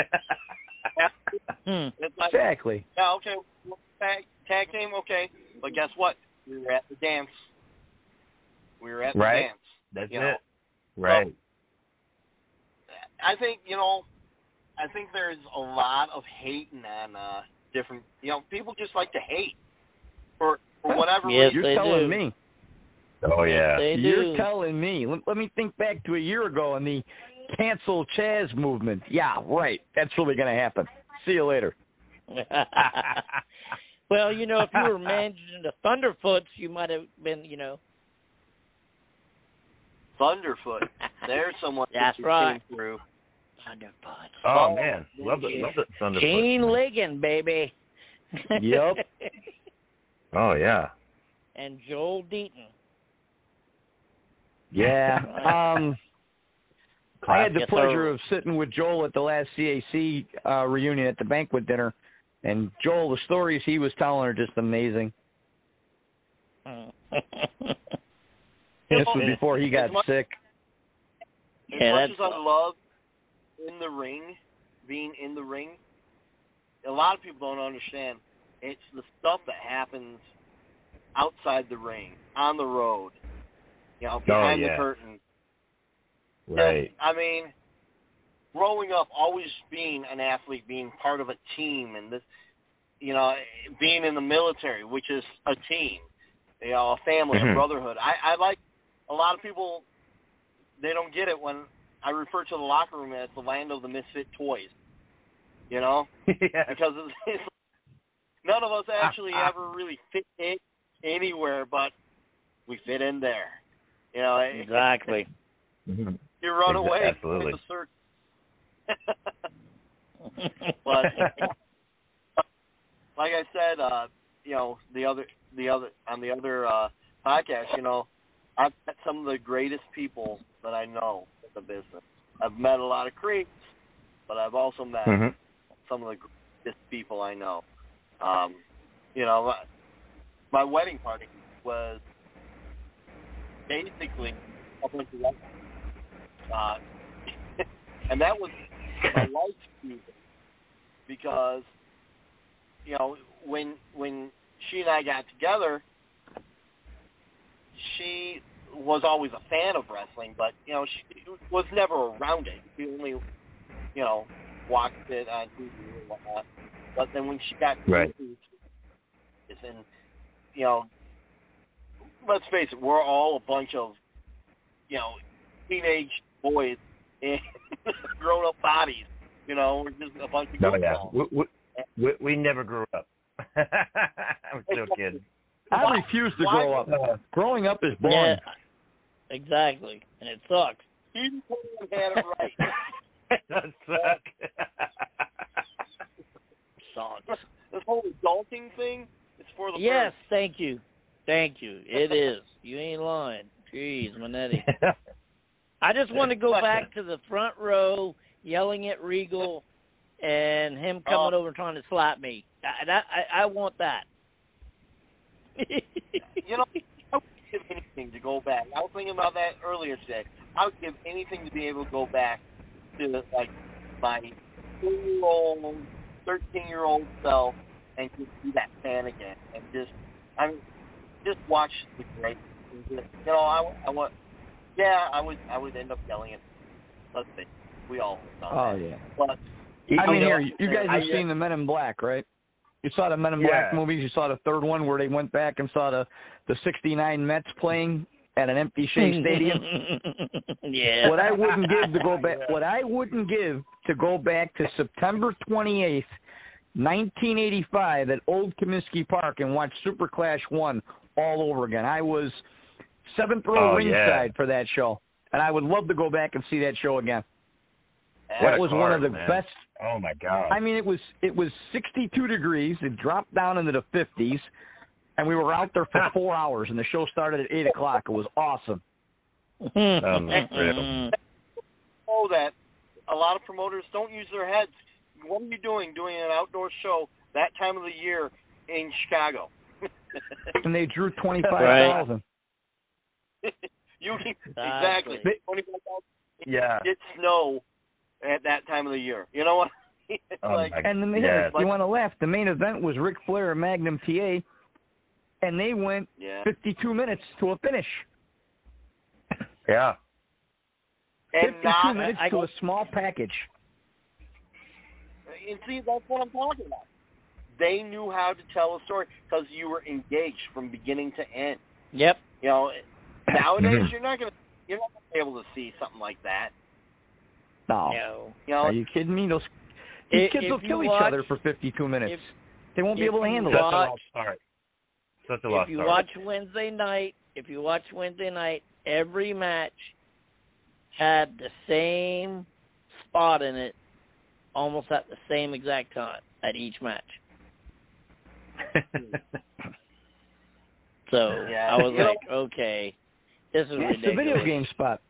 Hmm. It's like, Exactly. Yeah, okay. Tag, tag team, okay. But guess what? We were at the dance. We were at the Right. dance. That's you it. know. right. I think you know. I think there's a lot of hating on uh, different. You know, people just like to hate for for whatever Yes, reason. You're telling do. me. Oh yeah. They You're do. telling me. Let, let me think back to a year ago in the cancel Chaz movement. Yeah, right. That's really going to happen. See you later. well, you know, if you were managing the Thunderfoots, you might have been, you know. Thunderfoot. There's someone That's that you right. came through. Thunderfoot. Oh man, love it, Yeah. love the Thunderfoot. Gene Ligon, baby. Yep. Oh yeah. and Joel Deaton. Yeah. Um, I had the Yes, pleasure sir. of sitting with Joel at the last CAC uh, reunion at the banquet dinner, and Joel, the stories he was telling are just amazing. This was before he got As much- sick. As Yeah, much as I love in the ring, being in the ring, a lot of people don't understand. It's the stuff that happens outside the ring, on the road, you know, behind Oh, yeah. the curtain. Right. I mean, growing up, always being an athlete, being part of a team, and this, you know, being in the military, which is a team, you know, a family, Mhm. a brotherhood. I, I like a lot of people. They don't get it when I refer to the locker room as the land of the misfit toys. You know, because it's, it's, none of us actually ever really fit in anywhere, but we fit in there. You know, Exactly. You run away absolutely. from the circle. but like I said, uh, you know, the other the other on the other uh podcast, you know, I've met some of the greatest people that I know in the business. I've met a lot of creeps, but I've also met Mhm. some of the greatest people I know. Um, you know, my, wedding party was basically a bunch of weddings. Uh, and that was my wife's music because you know when when she and I got together, she was always a fan of wrestling, but you know she was never around it. She only you know watched it on TV and whatnot. But then when she got Right. into it, and you know, let's face it, we're all a bunch of you know teenage boys in grown up bodies. You know, we're just a bunch of No, yeah. We, we, we, we never grew up. I'm still kidding. I refuse to grow up. Growing up is boring. Yeah, exactly, and it sucks. You had it right. it does suck. Sucks. This whole adulting thing is for the Yes, birds. thank you, thank you. It is. You ain't lying. Jeez, Manetti. I just want to go back to the front row, yelling at Regal, and him coming Oh. over trying to slap me. I, I, I want that. you know, I would give anything to go back. I was thinking about that earlier today. I would give anything to be able to go back to like my two-year-old, thirteen-year-old self and just be that fan again, and just, I mean, just watch the great. and just, You know, I, I want, yeah, I would, I would end up yelling at. Let's see, we all have done Oh that. yeah. But I mean, know, here you guys have I- seen the Men in Black, right? You saw the Men in Black Yeah. movies. You saw the third one where they went back and saw the the '69 Mets playing at an empty Shea Stadium. yeah. What I wouldn't give to go back, what I wouldn't give to go back to September 28th, 1985, at Old Comiskey Park and watch Super Clash One all over again. I was seventh row Oh, yeah. for that show, and I would love to go back and see that show again. What that a was one of the man. best Oh my god. I mean, it was it was 62 degrees. It dropped down into the 50s, and we were out there for four hours. And the show started at eight o'clock. It was awesome. Um, incredible. know that a lot of promoters don't use their heads. What are you doing doing an outdoor show that time of the year in Chicago? And they drew 25,000. you exactly They- twenty five thousand. Yeah. It snow at that time of the year. You know what? it's Oh, And the main, Yes. you want to laugh? The main event was Ric Flair and Magnum TA, and they went yeah. 52 minutes to a finish. Yeah. And 52 not minutes I, to a small package. and see that's what I'm talking about. They knew how to tell a story because you were engaged from beginning to end. Yep. You know, nowadays Mhm. you're not gonna you're not gonna be able to see something like that. No. No. You know, Are you kidding me? Those these If- kids if will you kill each other for 52 minutes. if- they won't be able to handle Such it. a watch- lost start. Such a if you watch Wednesday night, if you watch Wednesday night, every match had the same spot in it, almost at the same exact time at each match. So Yeah. I was You know- like, okay, this is Yeah, it's the video game spot.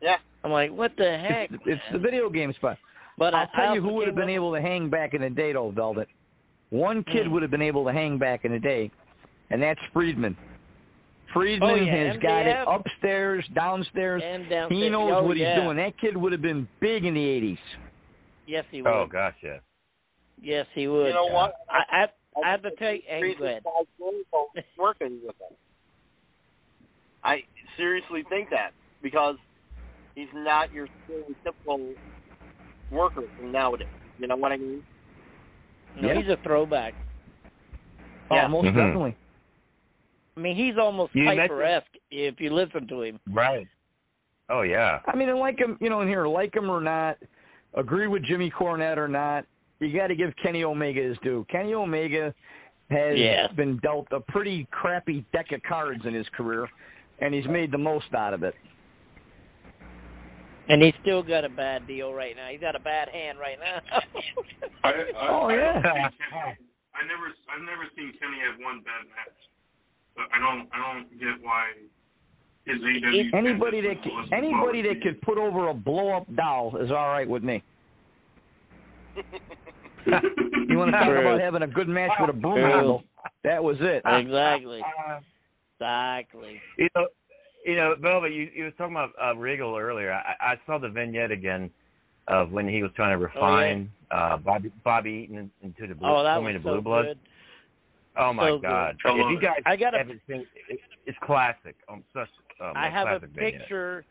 yeah. I'm like, what the heck? It's, it's the video game spot. But I'll I, tell you who would have been able to hang back in the day, old Velvet. One kid Hmm. would have been able to hang back in the day, and that's Friedman. Friedman Oh, yeah, has got it upstairs, downstairs. and down He knows oh, what he's yeah. doing. That kid would have been big in the 80s. Yes, he would. oh gosh, yeah. Yes, he would. You know what? I, I, I have to tell you, hey, reason go ahead. why working with them. I seriously think that because he's not your typical worker from nowadays. You know what I mean? No, Yeah. he's a throwback. Oh, most Mhm. definitely. I mean, he's almost You Piper-esque if you listen to him. Right. Oh yeah. I mean, and like him, you know, in here, like him or not, agree with Jimmy Cornette or not, you got to give Kenny Omega his due. Kenny Omega has Yeah. been dealt a pretty crappy deck of cards in his career, and he's made the most out of it. And he's still got a bad deal right now. He's got a bad hand right now. I, I, Oh, I yeah. don't think Kenny, I never, I've never seen Kenny have one bad match. But I don't, I don't get why his AEW. Anybody that transition was c- anybody that could put over a blow up doll is all right with me. You want to talk True. about having a good match with a broom True. handle? That was it. exactly. Exactly. You know, you know, Velvet, you you were talking about uh, Regal earlier. I, I saw the vignette again of when he was trying to refine uh, Bobby Bobby Eaton into the blue, Oh, that Homie was the Blue so Blood. good. Oh my So. God! I If love you guys I got a- haven't seen, it, it's classic. Um, such um, I have a classic vignette. picture.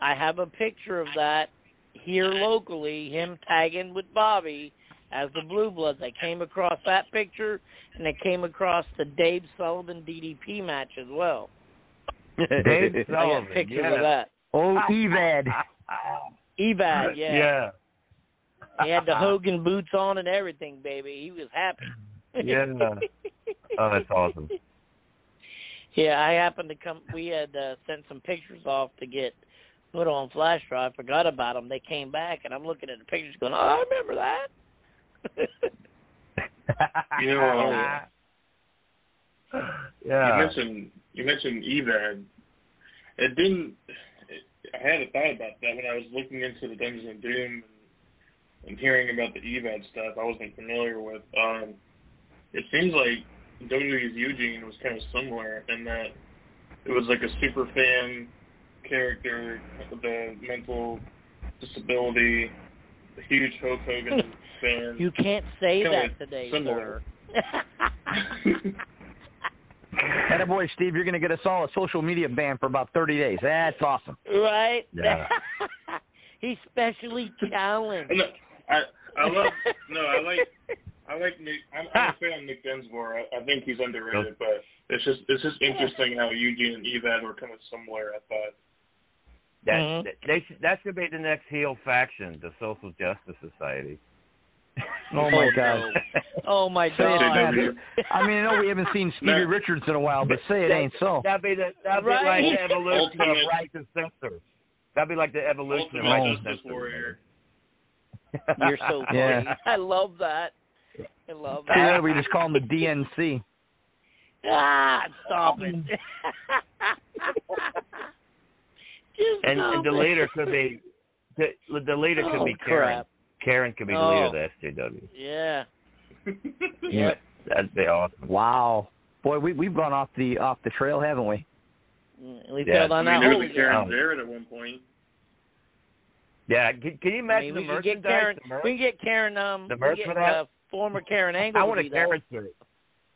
I have a picture of that here locally. Him tagging with Bobby as the Blue Bloods. I came across that picture, and I came across the Dave Sullivan DDP match as well. Dave I Sullivan, got pictures yeah. of that. Oh, Evad. Evad, yeah. yeah. He had the Hogan boots on and everything, baby. He was happy. Yeah. Oh, that's awesome. Yeah, I happened to come. We had uh, sent some pictures off to get put on flash drive. Forgot about them. They came back, and I'm looking at the pictures, going, "Oh, I remember that." You know, uh, yeah. You mentioned you mentioned Evad. It didn't. It, I had a thought about that when I was looking into the Dungeons and Doom and, and hearing about the Evad stuff. I wasn't familiar with. Um, it seems like WWE's Eugene was kind of similar in that it was like a super fan character with a mental disability, a huge Hulk Hogan fan. you can't say Kinda that today, similar. sir. boy, Steve, you're going to get us all a social media ban for about 30 days. That's awesome. right? Yeah. He's specially challenged. No, I I love no, I like I like Nick. I'm, I'm a fan of Nick Dinsmore. I, I think he's underrated, but it's just it's just interesting how Eugene and Evad were kind of similar. I thought. That, Mhm. that they should, that should be the next heel faction, the Social Justice Society. Oh, my God. Oh my Say it, God. I mean, I know we haven't seen Stevie Richards in a while, but say it ain't so. That'd be the that'd be like the evolution of right to censor. That'd be like the evolution of right to Justice censor. Warrior. You're so funny. Yeah. I love that. I love See, that. we just call him the DNC. Ah, stop it. Just and, stop and the it. leader could be the, the leader could Oh, be Karen. crap. Karen could be the Oh. leader of the SJW. Yeah. Yeah, that'd be awesome. Wow. Boy, we we've gone off the off the trail, haven't we? We Yeah, failed I on mean, that there whole was a Karen Oh. Jarrett at one point. Yeah, can, can you I imagine mean, the we can merchandise? get Karen. the merch? We can get Karen. Um, The we merch get, for that? Uh, former Karen Angle. I want a be Karen shirt.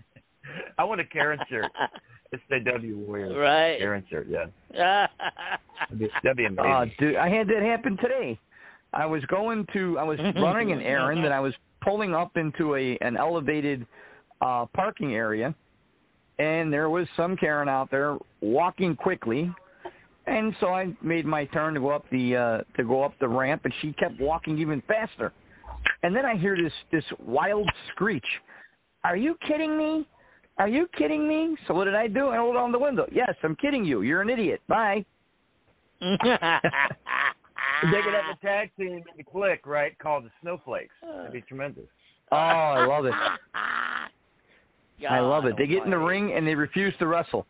I want a Karen shirt. SJW Warrior. Right. Karen shirt, yeah. That'd be, that'd be amazing. Uh, dude, I had that happen today. I was going to, I was running an errand, and I was pulling up into a an elevated uh parking area, and there was some Karen out there walking quickly, and so I made my turn to go up the uh to go up the ramp, and she kept walking even faster, and then I hear this this wild screech. Are you kidding me? Are you kidding me? So what did I do? I rolled on the window. Yes, I'm kidding you. You're an idiot. Bye. They could have ah. a tag team in the click, right, called the Snowflakes. That'd be tremendous. Oh, I love it. I love it. God They get in the ring and they refuse to wrestle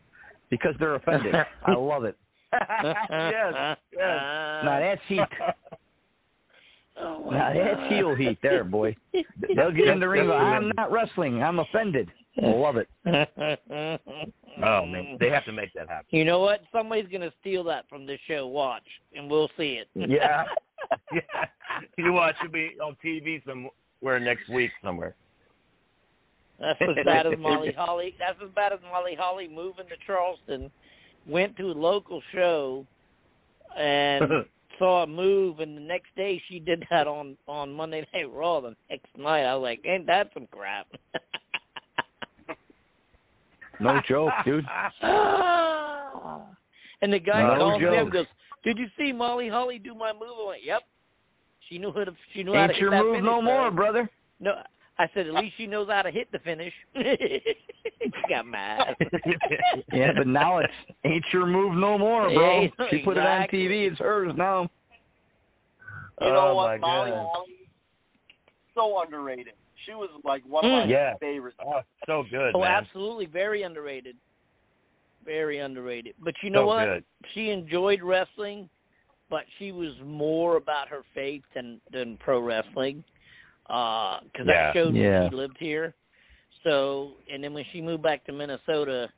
because they're offended. I love it. yes, yes. Ah. Now that's heat. Oh my Now that's heel heat there, boy. They'll get in the ring. I'm not wrestling. I'm offended. I love it. Oh man, they have to make that happen. You know what? Somebody's gonna steal that from this show. Watch, and we'll see it. Yeah. yeah. You watch It'll be on TV somewhere next week somewhere. That's as bad as Molly Holly. That's as bad as Molly Holly moving to Charleston, went to a local show, and saw a move, and the next day she did that on on Monday Night Raw. The next night, I was like, "Ain't that some crap?" no joke, dude. and the guy No calls joke. him goes, "Did you see Molly Holly do my move?" I went, "Yep." She knew how to. She knew how Ain't to hit your move finish, no more, brother. No, I said at least she knows how to hit the finish. she got mad. yeah, but now it's ain't your move no more, bro. Yeah, she put it on. TV. It's hers now. You know Oh, what? my Molly goodness. Holly, so underrated. She was like one of my Mm. Yeah. favorites. Oh, so good, oh, man. absolutely, very underrated. Very underrated. But you know So what? good. She enjoyed wrestling, but she was more about her faith than than pro wrestling. Uh, because Yeah. that showed Yeah. she lived here. So, and then when she moved back to Minnesota,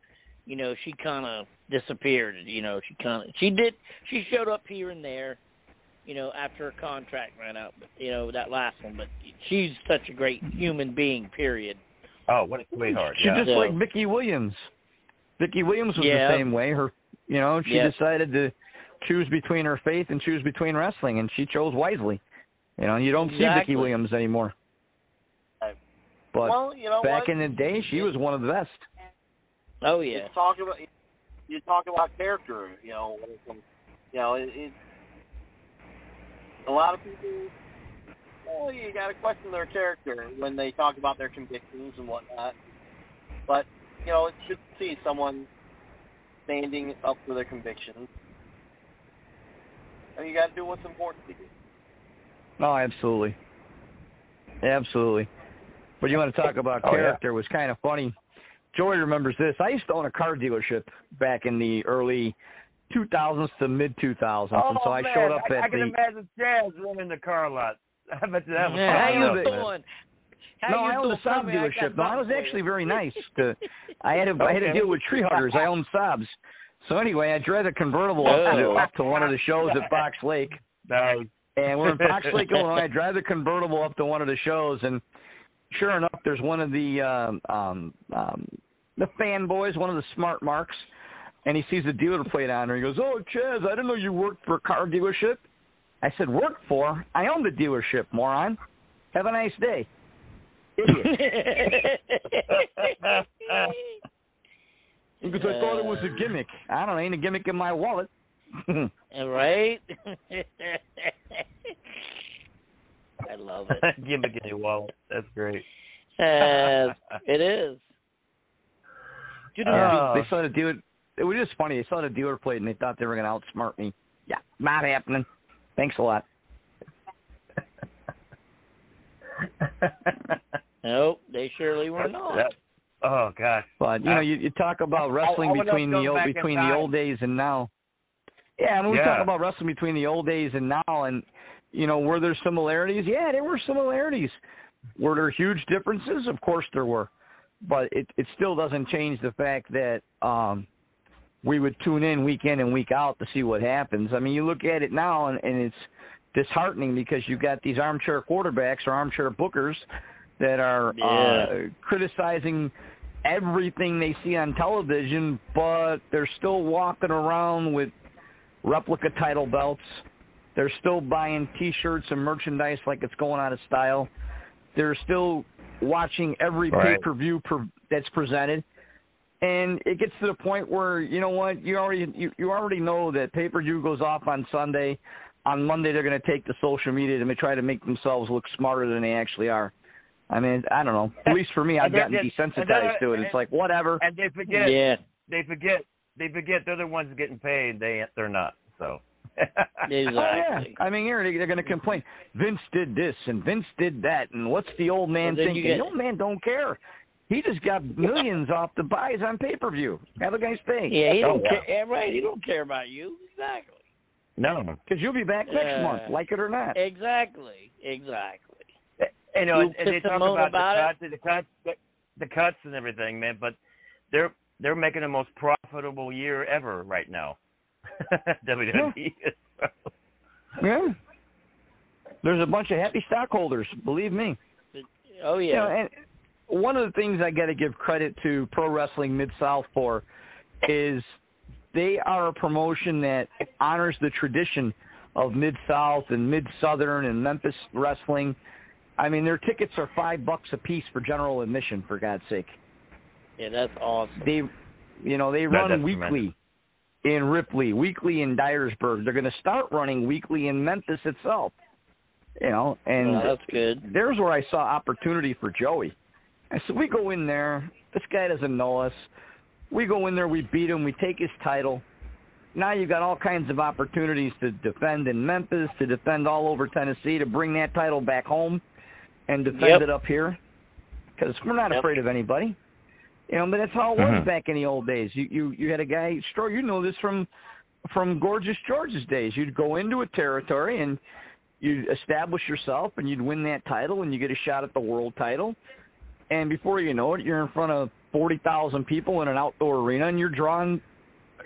you know, she kind of disappeared. You know, she kind of she did she showed up here and there. You know, after her contract ran out, but, you know that last one. But she's such a great human being. Period. Oh, what a sweetheart. She's Yeah. just So- like Mickey Williams. Mickey Williams was Yeah. the same way. Her, you know, she Yeah. decided to choose between her faith and choose between wrestling, and she chose wisely. You know, you don't see Exactly. Vicky Williams anymore. But well, you know back what? in the day, she was one of the best. Oh You yeah. talk about you talk about character. You know, when you know, it, it a lot of people. Well, you got to question their character when they talk about their convictions and whatnot. But you know, it's good to see someone standing up for their convictions. And you got to do what's important to you. No, absolutely, absolutely. But you want to talk about Oh, yeah. character? It was kind of funny. Joey remembers this. I used to own a car dealership back in the early 2000s to mid 2000s, and so oh, I Oh, man, showed up I, at I can the. imagine Chaz running the car lot. I bet you that was Yeah, how how you you doing? doing? How no, you I owned doing? a Saab Tell I dealership. No, I was actually very nice. To, I had to, I had to deal with tree huggers. I owned Saabs. So anyway, I drove a convertible up, to, Oh. up to one of the shows at Fox Lake, No. And we're in Fox Lake, Illinois. I drive the convertible up to one of the shows, and sure enough, there's one of the um, um, um, the fanboys, one of the smart marks, and he sees the dealer plate on there. He goes, "Oh, Chaz, I didn't know you worked for a car dealership." I said, "Worked for? I own the dealership, moron. Have a nice day." Idiot. Because I thought it was a gimmick. I don't know, ain't a gimmick in my wallet. right? I love it. Gimmick in your wallet. That's great. Uh, it is. Yeah, they saw the dealer. It was just funny. They saw the dealer plate and they thought they were going to outsmart me. Yeah, not happening. Thanks a lot. Nope, they surely were not. That- oh gosh. But you know, you, you talk about wrestling I would between the old between the old days and now. Yeah, mean, we Yeah. talk about wrestling between the old days and now, and you know, were there similarities? Yeah, there were similarities. Were there huge differences? Of course there were, but it it still doesn't change the fact that um we would tune in week in and week out to see what happens. I mean, you look at it now, and, and it's disheartening because you've got these armchair quarterbacks or armchair bookers that are uh, criticizing everything they see on television, but they're still walking around with replica title belts. They're still buying T-shirts and merchandise like it's going out of style. They're still watching every Right. pay-per-view per, that's presented, and it gets to the point where you know what you already you, you already know that pay-per-view goes off on Sunday. On Monday, they're going to take to social media to try to make themselves look smarter than they actually are. I mean, I don't know. At least for me, I've gotten just- desensitized to it. It's like whatever. And they forget. Yeah. They forget. They forget they're the ones getting paid. They they're not. So. Oh yeah, I mean, here they- they're going to complain. Vince did this and Vince did that, and what's the old man Well, thinking? get- The old man don't care. He just got millions off the buys on pay per view. Have a nice day. Yeah, he Oh, don't wow. care. Yeah, right, he don't care about you. Exactly. No. Because you'll be back next Uh, month, like it or not. Exactly. Exactly. You know, You and, and they talk about, about the, cuts, the cuts, the, the cuts, and everything, man. But they're they're making the most profitable year ever right now. WWE. Yeah. There's a bunch of happy stockholders, believe me. Oh You yeah. know, and one of the things I got to give credit to Pro Wrestling Mid South for is they are a promotion that honors the tradition of Mid South and Mid Southern and Memphis wrestling. I mean, their tickets are five bucks a piece for general admission. For God's sake. Yeah, that's awesome. They, you know, they run that's weekly in Ripley, weekly in Dyersburg. They're going to start running weekly in Memphis itself. You know, and Well, that's good. there's where I saw opportunity for Joey. I said, we go in there. This guy doesn't know us. We go in there, we beat him, we take his title. Now you've got all kinds of opportunities to defend in Memphis, to defend all over Tennessee, to bring that title back home and defend Yep. it up here. Because we're not Yep. afraid of anybody. You know, but that's how it was Mhm. back in the old days. You you you had a guy, Stroh, you know this from from Gorgeous George's days. You'd go into a territory and you'd establish yourself and you'd win that title and you get a shot at the world title. And before you know it, you're in front of forty thousand people in an outdoor arena and you're drawing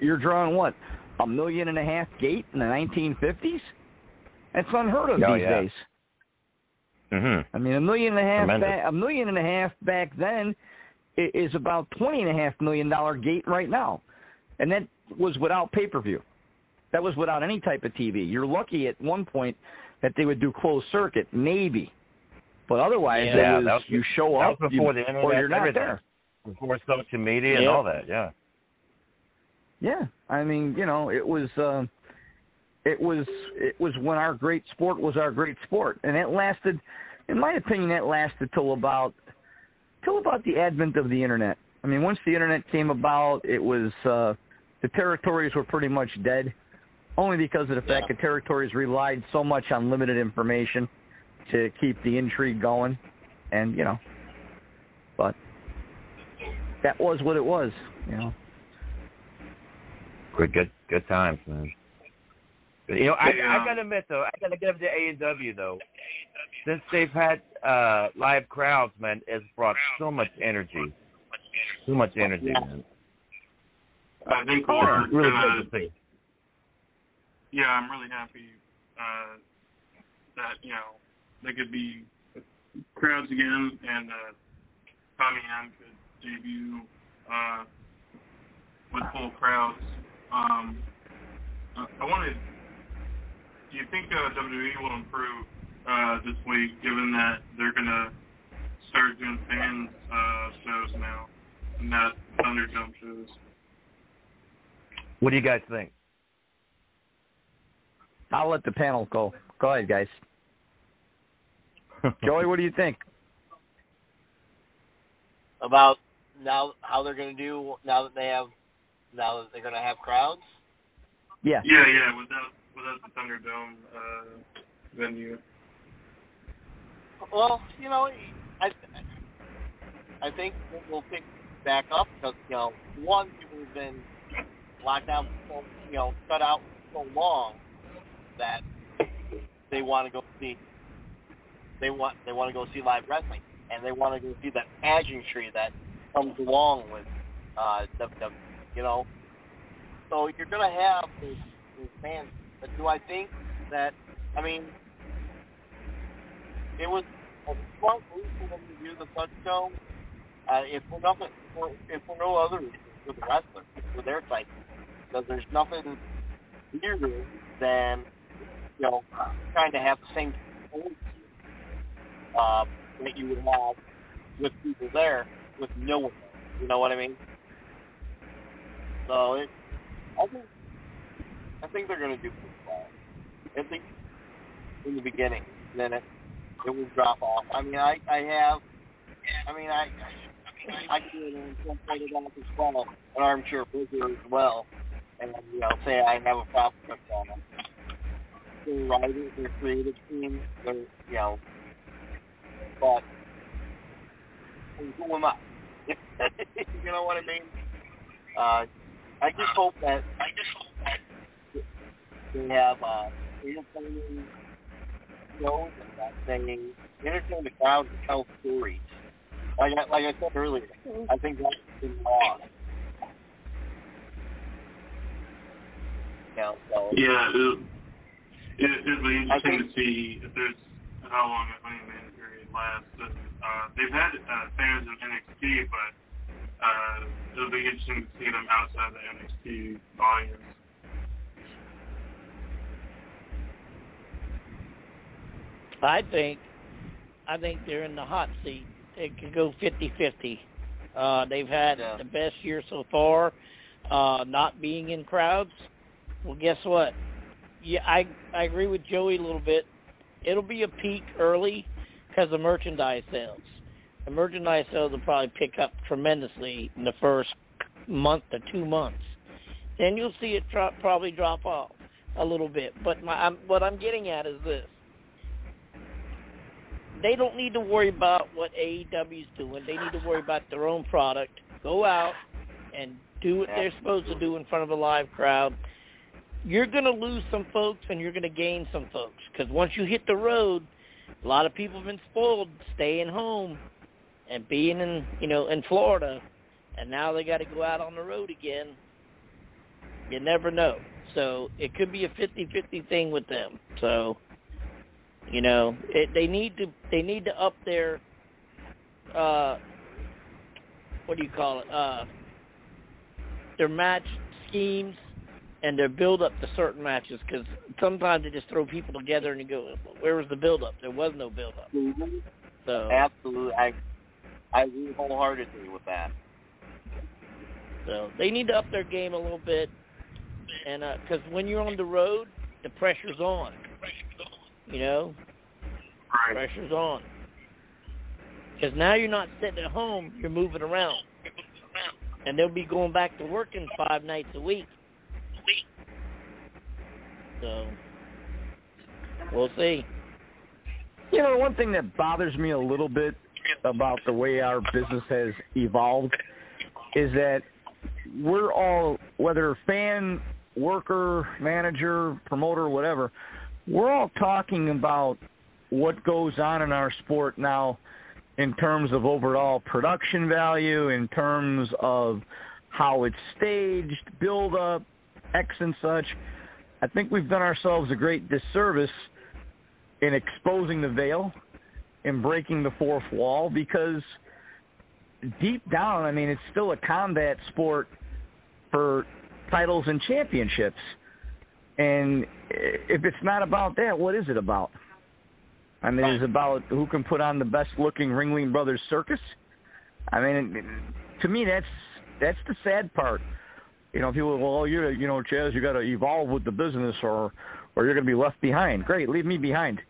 you're drawing what? A million and a half gate in the nineteen fifties? That's unheard of Oh, these yeah. days. Mm-hmm. I mean, a million and a half, back, a million and a half back then is about twenty and a half million dollar gate right now, and that was without pay per view. That was without any type of TV. You're lucky at one point that they would do closed circuit, maybe, but otherwise Yeah, it was, was- you show that up before you, the internet, or you're not everything. there. Before social media and all that, yeah. Yeah, I mean, you know, it was uh, it was it was when our great sport was our great sport, and it lasted, in my opinion, that lasted till about till about the advent of the internet. I mean, once the internet came about, it was uh, the territories were pretty much dead, only because of the fact that territories relied so much on limited information to keep the intrigue going, and you know, but that was what it was, you know. Good, good, good times, man. You know, I, Yeah. I gotta admit though, I gotta give it to AEW though. Since they've had uh live crowds, man, it's brought so much energy, so much energy, man. I think Oh, we're really gonna, good to see. yeah, I'm really happy uh, that you know they could be crowds again, and uh, Tommy End could debut uh, with full crowds. Um, uh, I wanted. Do you think uh, WWE will improve uh, this week, given that they're gonna start doing fans uh, shows now, not Thunderdome shows? What do you guys think? I'll let the panel go. Go ahead, guys. Joey, what do you think? about now how they're going to do now that they have now that they're going to have crowds. Yeah. Yeah, yeah, without without the Thunderdome uh, venue. Well, you know, I I think we'll pick back up because you know one people have been locked down, you know, cut out so long that they want to go see they want they want to go see live wrestling and they want to go see that pageantry that comes along with uh WWE, you know. So you're gonna have these fans. But do I think that I mean it was a smart move for them to do the Thunderdome. Uh, if for nothing, for, if for no other reason, for the wrestlers, for their sake, because there's nothing weirder than you know trying to have the same uh, that you would have with people there with no one. You know what I mean? So it, I think, I think they're to do pretty well. At least in the beginning. Then it, it will drop off. I mean, I, I have, I mean, I, I it and translate it as well, an armchair booker as well, and you know, say I have a prospect on them. They're writers, they're creative team, they're you know, but who am I? you know what I mean? Uh, I just hope that I just hope that they have uh, entertaining shows and that they entertain the crowd and tell stories. Like I, like I said earlier, I think that's been lost. You know, so Yeah, it'll, it, it'll be interesting to see if there's how long the honeymoon period lasts. And, uh, they've had uh, fans in NXT, but uh, it'll be interesting to see them outside the NXT audience. I think, I think they're in the hot seat. It could go fifty-fifty. Uh, they've had Yeah. the best year so far, uh, not being in crowds. Well, guess what? Yeah, I I agree with Joey a little bit. It'll be a peak early because of merchandise sales. The merchandise sales will probably pick up tremendously in the first month to two months. Then you'll see it drop, probably drop off a little bit. But my, I'm, what I'm getting at is this: they don't need to worry about what AEW is doing. They need to worry about their own product. Go out and do what they're supposed to do in front of a live crowd. You're going to lose some folks and you're going to gain some folks because once you hit the road, a lot of people have been spoiled staying home and being in you know in Florida, and now they got to go out on the road again. You never know. So it could be a fifty-fifty thing with them. So you know, it, they need to they need to up their uh what do you call it? Uh their match schemes and their build up to certain matches because sometimes they just throw people together and you go, where was the build up? There was no build up. So Absolutely, I I agree wholeheartedly with that. So they need to up their game a little bit, and because when you're on the road, the pressure's on. You know, pressure's on. Because now you're not sitting at home, you're moving around, and they'll be going back to working five nights a week. So we'll see. You know, one thing that bothers me a little bit about the way our business has evolved is that we're all, whether fan, worker, manager, promoter, whatever, we're all talking about what goes on in our sport now in terms of overall production value, in terms of how it's staged, build up, X and such. I think we've done ourselves a great disservice in exposing the veil and breaking the fourth wall because deep down, I mean, it's still a combat sport for titles and championships. And if it's not about that, what is it about? I mean, it's about who can put on the best looking Ringling Brothers circus? I mean, to me, that's that's the sad part. You know, if people, well, you you know, Chaz, you got to evolve with the business, or or you're going to be left behind. Great, leave me behind,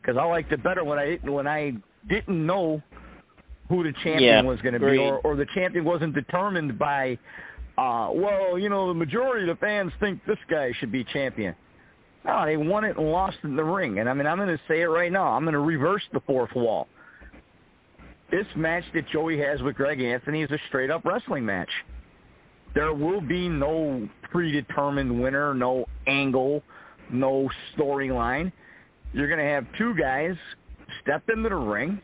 because I liked it better when I when I didn't know who the champion Yeah, was going to be, or or the champion wasn't determined by, uh, well, you know, the majority of the fans think this guy should be champion. No, they won it and lost in the ring. And I mean, I'm going to say it right now. I'm going to reverse the fourth wall. This match that Joey has with Greg Anthony is a straight up wrestling match. There will be no predetermined winner, no angle, no storyline. You're going to have two guys step into the ring,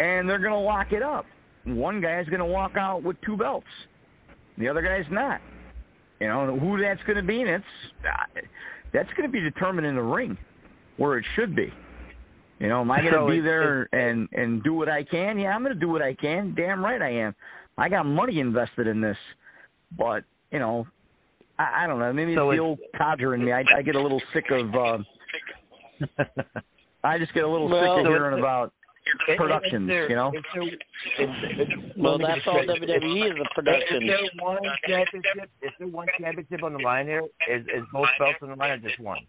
and they're going to lock it up. One guy is going to walk out with two belts. The other guy's not. You know who that's going to be, and it's uh, that's going to be determined in the ring, where it should be. You know, am I going So to be there and and do what I can? Yeah, I'm going to do what I can. Damn right I am. I got money invested in this, but you know, I, I don't know. Maybe So it's the old codger in me. I, I get a little sick of. Uh, I just get a little Well, sick of hearing about productions. there- you know. is there- is- is- Well, that's all say- WWE is a Is production. there one championship? Is there one championship on the line here? Is is both belts on the line or just one?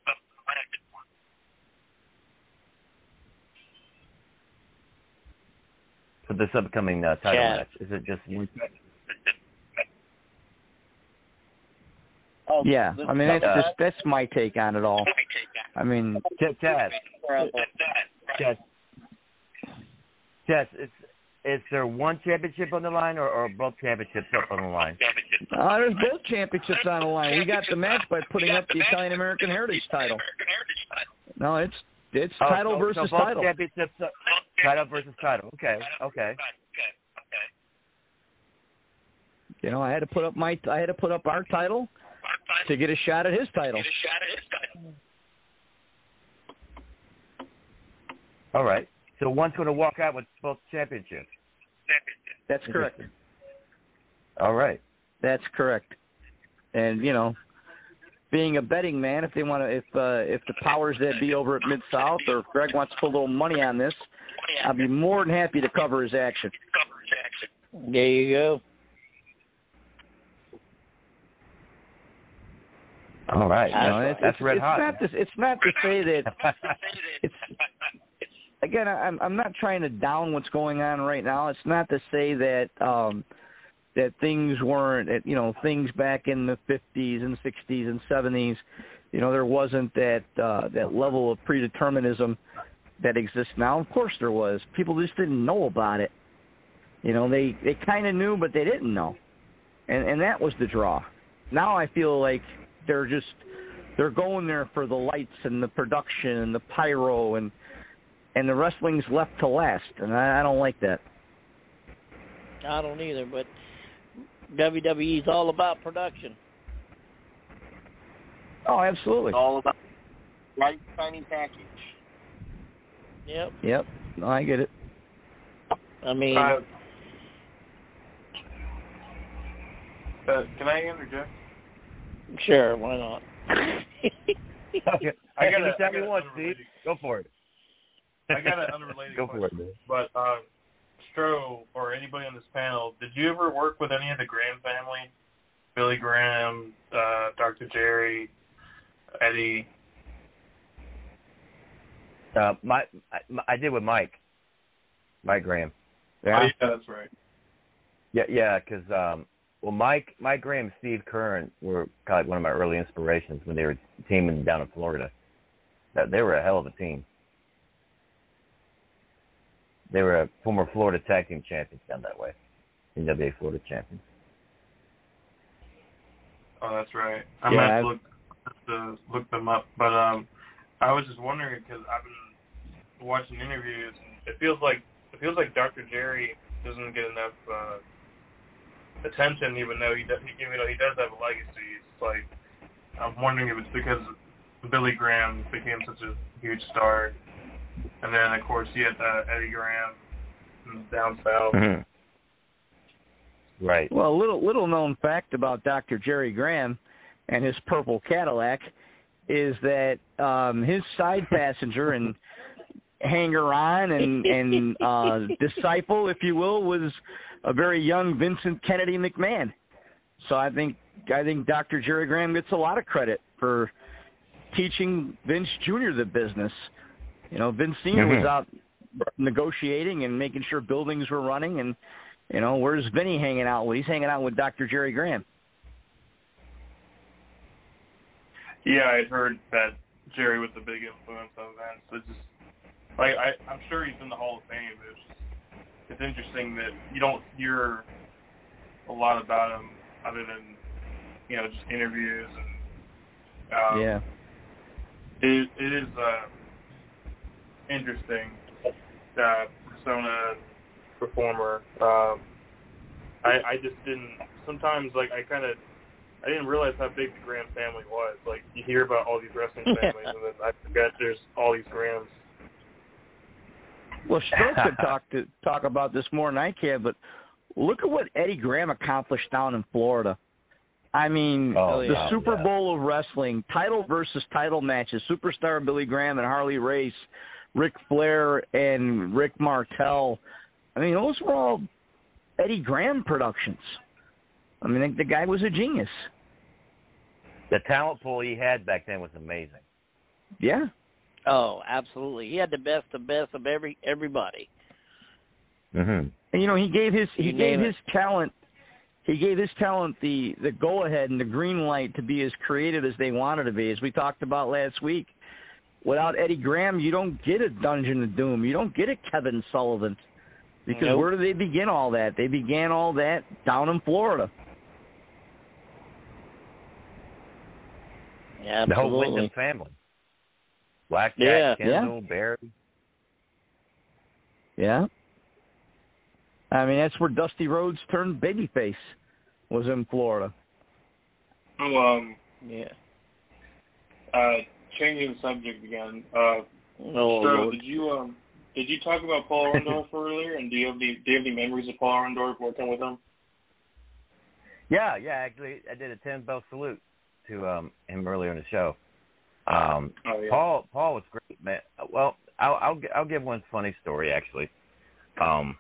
For this upcoming uh, title Yeah. match, is it just one? Oh, Yeah, I mean that's Uh, just that's my take on it all. I mean, Ch- Chaz, Chaz, is is there one championship on the line or, or both championships up on the line? uh, there's both championships on the line. We got the match by putting up the Italian American Heritage title. No, it's it's Oh, title so- versus so both title. Championships, uh, title versus title. Okay, okay. You know, I had to put up my I had to put up our title to get a shot at his title. All right. So one's going to walk out with both championships. That's correct. All right. That's correct. And you know, being a betting man, if they want to, if uh, if the powers that be over at Mid South or if Greg wants to put a little money on this, I'd be more than happy to cover his action. There you go. All right, You know, that's, it's, that's it's, red it's hot. Not to, it's not to say that it's again. I'm I'm not trying to down what's going on right now. It's not to say that um, that things weren't you know things back in the 50s and 60s and 70s. You know there wasn't that uh, that level of predeterminism that exists now. Of course there was. People just didn't know about it. You know they they kind of knew, but they didn't know, and and that was the draw. Now I feel like they're just they're going there for the lights and the production and the pyro and and the wrestling's left to last, and I, I don't like that. I don't either, but WWE's all about production. Oh, absolutely. It's all about right shiny package. Yep. Yep. No, I get it. I mean, Uh, uh, can I interject? sure, why not? okay. I got a- Anytime I got you a want, Steve. Go for it. I got an unrelated Go for question. it. But uh, Stro or anybody on this panel, did you ever work with any of the Graham family? Billy Graham, uh, Dr. Jerry, Eddie. Uh, my, I, I did with Mike. Mike Graham. Oh, yeah, that's right. Yeah, yeah, because um, well, Mike, Mike Graham, and Steve Keirn were kind of one of my early inspirations when they were teaming down in Florida. That they were a hell of a team. They were a former Florida Tag Team champions down that way, NWA Florida champions. Oh, that's right. I'm Yeah, gonna have to look have to look them up. But um, I was just wondering because I've been watching interviews. And it feels like it feels like Dr. Jerry doesn't get enough uh, attention, even though he does, even though he does have a legacy. It's like I'm wondering if it's because Billy Graham became such a huge star, and then of course you had uh, Eddie Graham down south. Right. Well, a little little known fact about Dr. Jerry Graham and his purple Cadillac is that um his side passenger and hanger on and and uh disciple, if you will, was a very young Vincent Kennedy McMahon. So I think I think Dr. Jerry Graham gets a lot of credit for teaching Vince Jr. the business. You know, Vince senior was Mhm. out negotiating and making sure buildings were running and you know, where's Vinny hanging out? Well, he's hanging out with Dr. Jerry Graham. Yeah, I'd heard that Jerry was a big influence on Vince. It's just like I, I'm sure he's in the Hall of Fame. But it's just, it's interesting that you don't hear a lot about him other than you know just interviews and um, yeah. it it is uh, interesting uh, persona performer. Um, I I just didn't sometimes like I kind of I didn't realize how big the Graham family was. Like you hear about all these wrestling families, and then I forget there's all these Grahams. Well, Stroke could talk to talk about this more than I can, but look at what Eddie Graham accomplished down in Florida. I mean, Oh, the yeah, Super yeah. Bowl of wrestling, title versus title matches, superstar Billy Graham and Harley Race, Ric Flair and Rick Martel. I mean, those were all Eddie Graham productions. I mean, the guy was a genius. The talent pool he had back then was amazing. Yeah. Oh, absolutely. He had the best of best of every everybody. Mm-hmm. And you know, he gave his he You gave name his talent he gave his talent the the go ahead and the green light to be as creative as they wanted to be, as we talked about last week. Without Eddie Graham, you don't get a Dungeon of Doom. You don't get a Kevin Sullivan. Because Nope. where do they begin all that? They began all that down in Florida. Yeah, The whole absolutely. Windham family. Blackjack, Yeah. Kendall, Barry. Yeah. I mean, that's where Dusty Rhodes turned babyface. Was in Florida. Oh, um, yeah. Uh, changing the subject again. Uh, Oh, did you um did you talk about Paul Orndorff earlier? And do you have the do you have any memories of Paul Orndorff working with him? Yeah, yeah. Actually, I did a ten bell salute to um, him earlier in the show. Um, Oh, yeah. Paul Paul was great, man. Well, I'll I'll, I'll give one funny story actually. Um,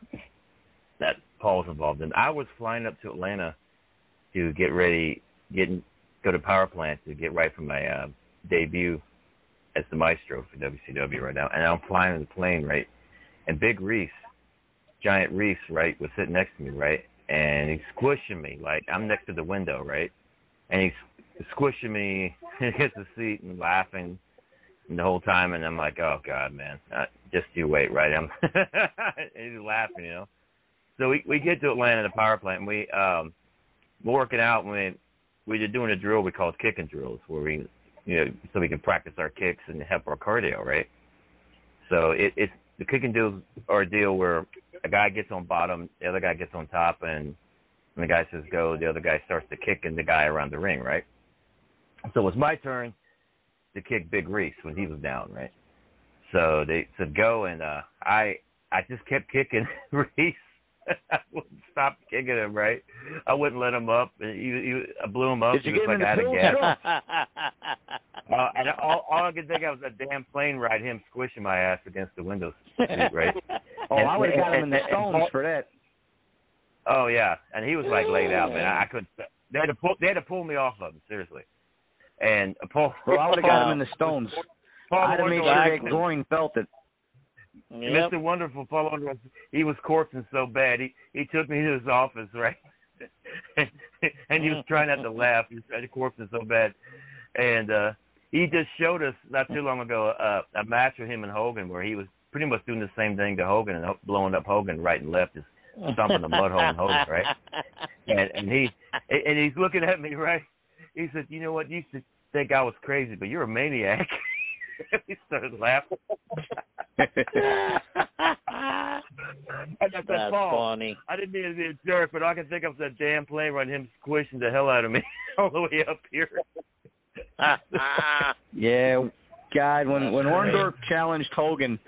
that Paul was involved in. I was flying up to Atlanta to get ready, getting go to power plant to get right for my uh, debut as the maestro for WCW right now, and I'm flying in the plane right, and Big Reis, Giant Reis, right, was sitting next to me, right, and he's squishing me like I'm next to the window, right, and he's squishing me against the seat and laughing the whole time, and I'm like, oh god, man, uh, just you wait, right? I'm and he's laughing, you know. So we we get to Atlanta, the power plant, and we um we're working out. When we we were doing a drill we call kicking drills, where we you know so we can practice our kicks and help our cardio, right? So it, it's the kicking deals are a deal where a guy gets on bottom, the other guy gets on top, and when the guy says go, the other guy starts to kick and the guy around the ring, right? So it was my turn to kick Big Reis when he was down, right? So they said go, and uh I I just kept kicking Reis. I wouldn't stop kicking him, right? I wouldn't let him up. And he, he, I blew him up. Did you he was get like him in out the of gas. Uh, and all, all I could think of was a damn plane ride, him squishing my ass against the window seat, right? Oh, I would have got him in the And- and- and stones for that. Oh yeah, and he was like laid out, man. I couldn't. They had to pull. They had to pull me off of him seriously. And Paul. Well, I would have got him in the stones. Paul I'd have made sure that groin felt it. Mr. Wonderful Paul Wonderful, he was corpsing so bad. He he took me to his office, right? and, and he was trying not to laugh. He was trying to corpsing so bad, and uh he just showed us not too long ago uh, a match with him and Hogan where he was pretty much doing the same thing to Hogan and blowing up Hogan right and left, just stomping the mud hole in Hogan, right? And and he and he's looking at me, right? He said, "You know what? You used to think I was crazy, but you're a maniac." he started laughing. And I said, That's Paul, funny. I didn't mean to be a jerk, but I can think of that damn plane ride, him squishing the hell out of me all the way up here. Yeah, God, when when Orndorff challenged Hogan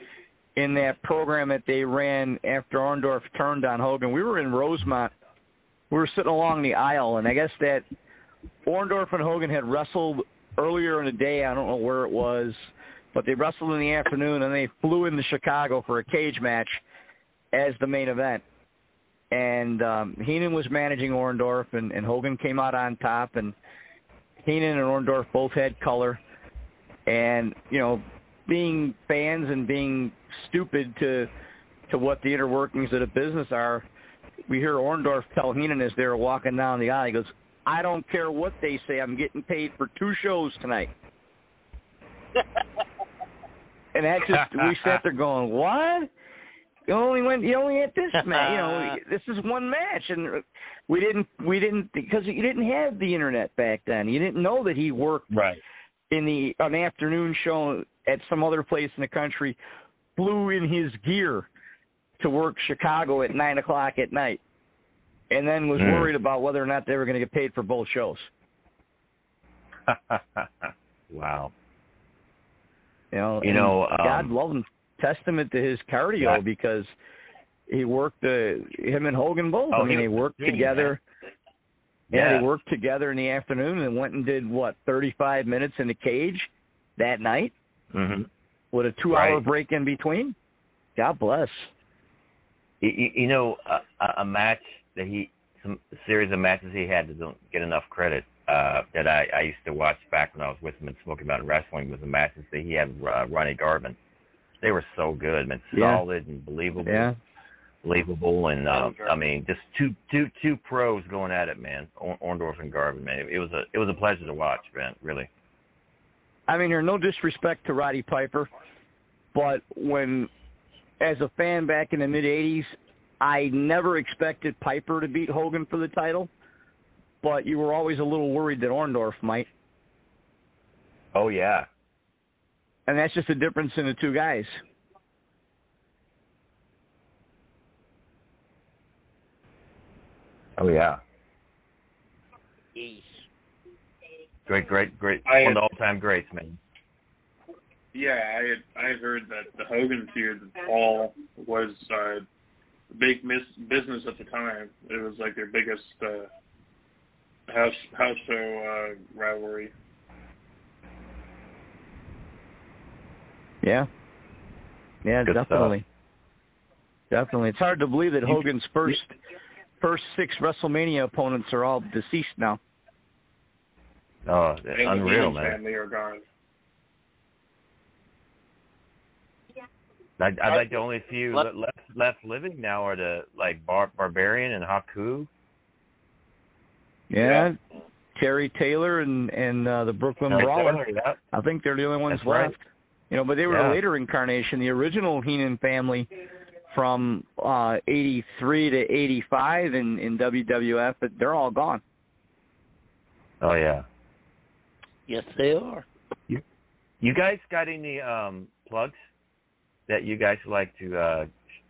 in that program that they ran after Orndorff turned on Hogan, we were in Rosemont. We were sitting along the aisle, and I guess that Orndorff and Hogan had wrestled earlier in the day. I don't know where it was, but they wrestled in the afternoon, and they flew into Chicago for a cage match as the main event. And um, Heenan was managing Orndorff, and, and Hogan came out on top, and Heenan and Orndorff both had color, and you know, being fans and being stupid to to what the inner workings of the business are, we hear Orndorff tell Heenan as they were walking down the aisle, he goes, "I don't care what they say, I'm getting paid for two shows tonight." and that just we sat there going, "What?" You only went. You only had this match. You know, this is one match, and we didn't. We didn't because you didn't have the internet back then. You didn't know that he worked right in the an afternoon show at some other place in the country. Flew in his gear to work Chicago at nine o'clock at night, and then was Mm. worried about whether or not they were going to get paid for both shows. wow. You know, You know, God um, love him. Testament to his cardio Yeah. because he worked uh, him and Hogan both. Oh, I mean, he they worked together. man. Yeah, Yeah. they worked together in the afternoon and went and did what thirty-five minutes in the cage that night hmm with a two-hour Right. break in between. God bless. You, you, know, a, a- a match that he, some a series of matches he had that don't get enough credit. Uh, that I, I used to watch back when I was with him in Smoky Mountain Wrestling was the matches that he had with uh, Ronnie Garvin. They were so good, man, Yeah. solid and believable. Yeah. believable, and uh, I mean, just two two two pros going at it, man. Orndorff and Garvin, man. It, it was a it was a pleasure to watch, man. Really. I mean, there's no disrespect to Roddy Piper, but when, as a fan back in the mid '80s, I never expected Piper to beat Hogan for the title, but you were always a little worried that Orndorff might, Oh yeah. and that's just the difference in the two guys. Oh yeah. Jeez. Great, great, great. I- One of the all-time greats, man. Yeah, I had I had heard that the Hogan feud with Paul was uh, big mis- business at the time. It was like their biggest uh, house house show uh, rivalry. Yeah. Yeah, Good definitely. Definitely. It's hard to believe that Hogan's first first six WrestleMania opponents are all deceased now. Oh, And the unreal, Heenan man. Family are gone. I, I like the only few left left living now are the like Bar- Barbarian and Haku. Yeah. Terry Taylor and and uh, the Brooklyn Terry Brawler. Yeah. I think they're the only ones That's right. left. You know, but they were Yeah. a later incarnation. The original Heenan family from uh 83 to 85 in in WWF, but they're all gone. Oh yeah. Yes, they are. You guys got any um plugs that you guys like to uh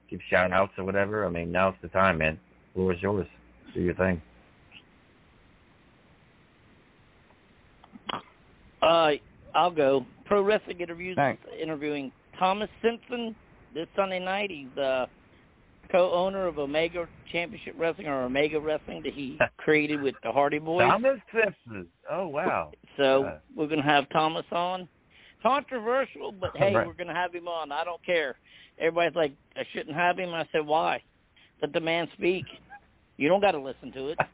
give shout outs or whatever? I mean, now's the time, man. Floor is yours. Do your thing. Uh, I'll go. Pro Wrestling Interviews Thanks. interviewing Thomas Simpson this Sunday night. He's uh, co-owner of Omega Championship Wrestling or Omega Wrestling that he created with the Hardy Boys. Thomas Simpson. Oh wow. So Uh, we're going to have Thomas on. Controversial, but hey, Right. we're going to have him on. I don't care. Everybody's like, I shouldn't have him. I said, why? Let the man speak. You don't got to listen to it.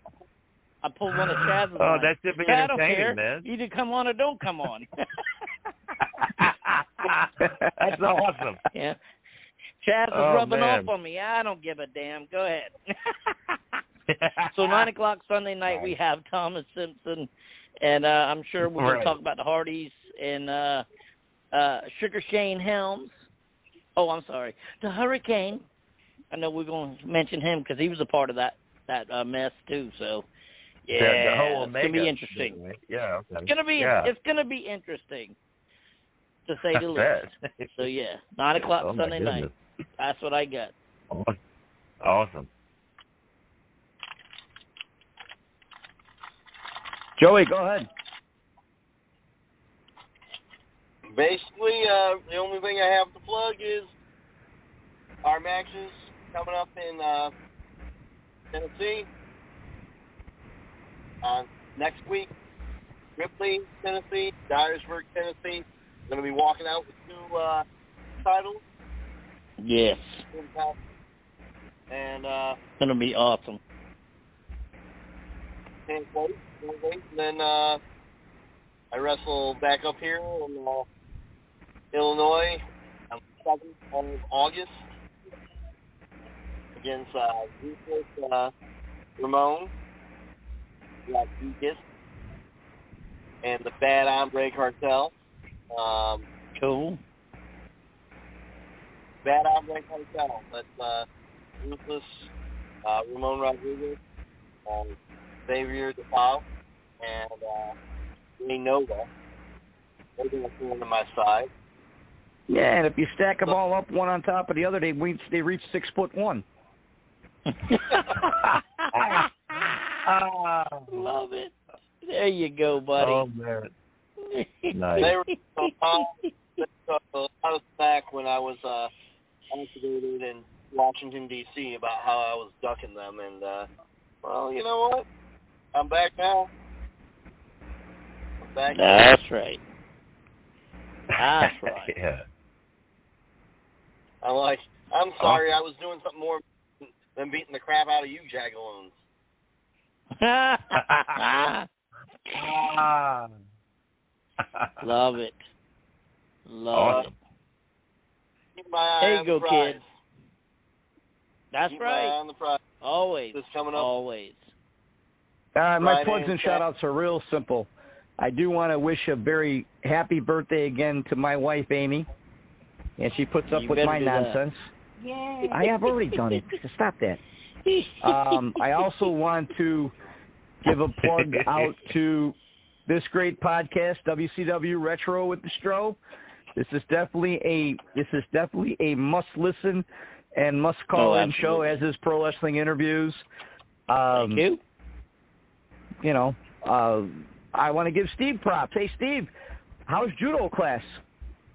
I pulled one of Chaz's. Oh, lines. that should be I don't entertaining, care. man. Either come on or don't come on. That's awesome. Yeah. Chaz is Oh, rubbing man. off on me. I don't give a damn. Go ahead. so nine o'clock Sunday night we have Thomas Simpson, and uh, I'm sure we're going Right. to talk about the Hardys and uh, uh, Sugar Shane Helms. Oh, I'm sorry, the Hurricane. I know we're going to mention him because he was a part of that that uh, mess too. So yeah, the whole it's gonna be interesting. thing. Yeah. Okay. It's gonna be Yeah. it's gonna be interesting to say the least. So yeah, nine o'clock Oh, Sunday night. That's what I got. Awesome. Joey, go ahead. Basically, uh, the only thing I have to plug is our matches coming up in uh, Tennessee uh, next week. Ripley, Tennessee, Dyersburg, Tennessee. I'm Going to be walking out with two uh, titles. Yes, And uh, gonna be awesome. can't wait, can't wait. And then uh, I wrestle back up here in uh, Illinois on the 7th of August against uh, Ruthless uh, Ramon. Got Vegas and the Bad Hombre Cartel. Um, Cool. Bad Hombre Cartel. That's uh, Ruthless, uh, Ramon Rodriguez, um, Xavier DePau, and uh, Nova. They're going to be on my side. Yeah, and if you stack them all up one on top of the other, they reach they reach six foot one. Love it. There you go, buddy. Oh man. They Nice. were uh, they took a lot of when I was uh, activated in Washington D.C. about how I was ducking them, and uh, well, you know what? I'm back now. I'm back. That's right. That's right. yeah. I'm like, I'm sorry, I was doing something more than beating the crap out of you, Jagaloons. Love it. Love Awesome. Keep my eye There you go, the prize. kid. That's Keep right. on the. Always. This coming up. Always. Uh, my Friday plugs and and shout outs are real simple. I do want to wish a very happy birthday again to my wife Amy. And she puts up You with my do that. nonsense. Yay. I have already done it. Stop that. Um, I also want to give a plug out to this great podcast, WCW Retro with the Stro. This is definitely a this is definitely a must listen and must call Oh, in show, as is pro wrestling interviews. Um, Thank you. you know, uh, I want to give Steve props. Hey, Steve, how's judo class?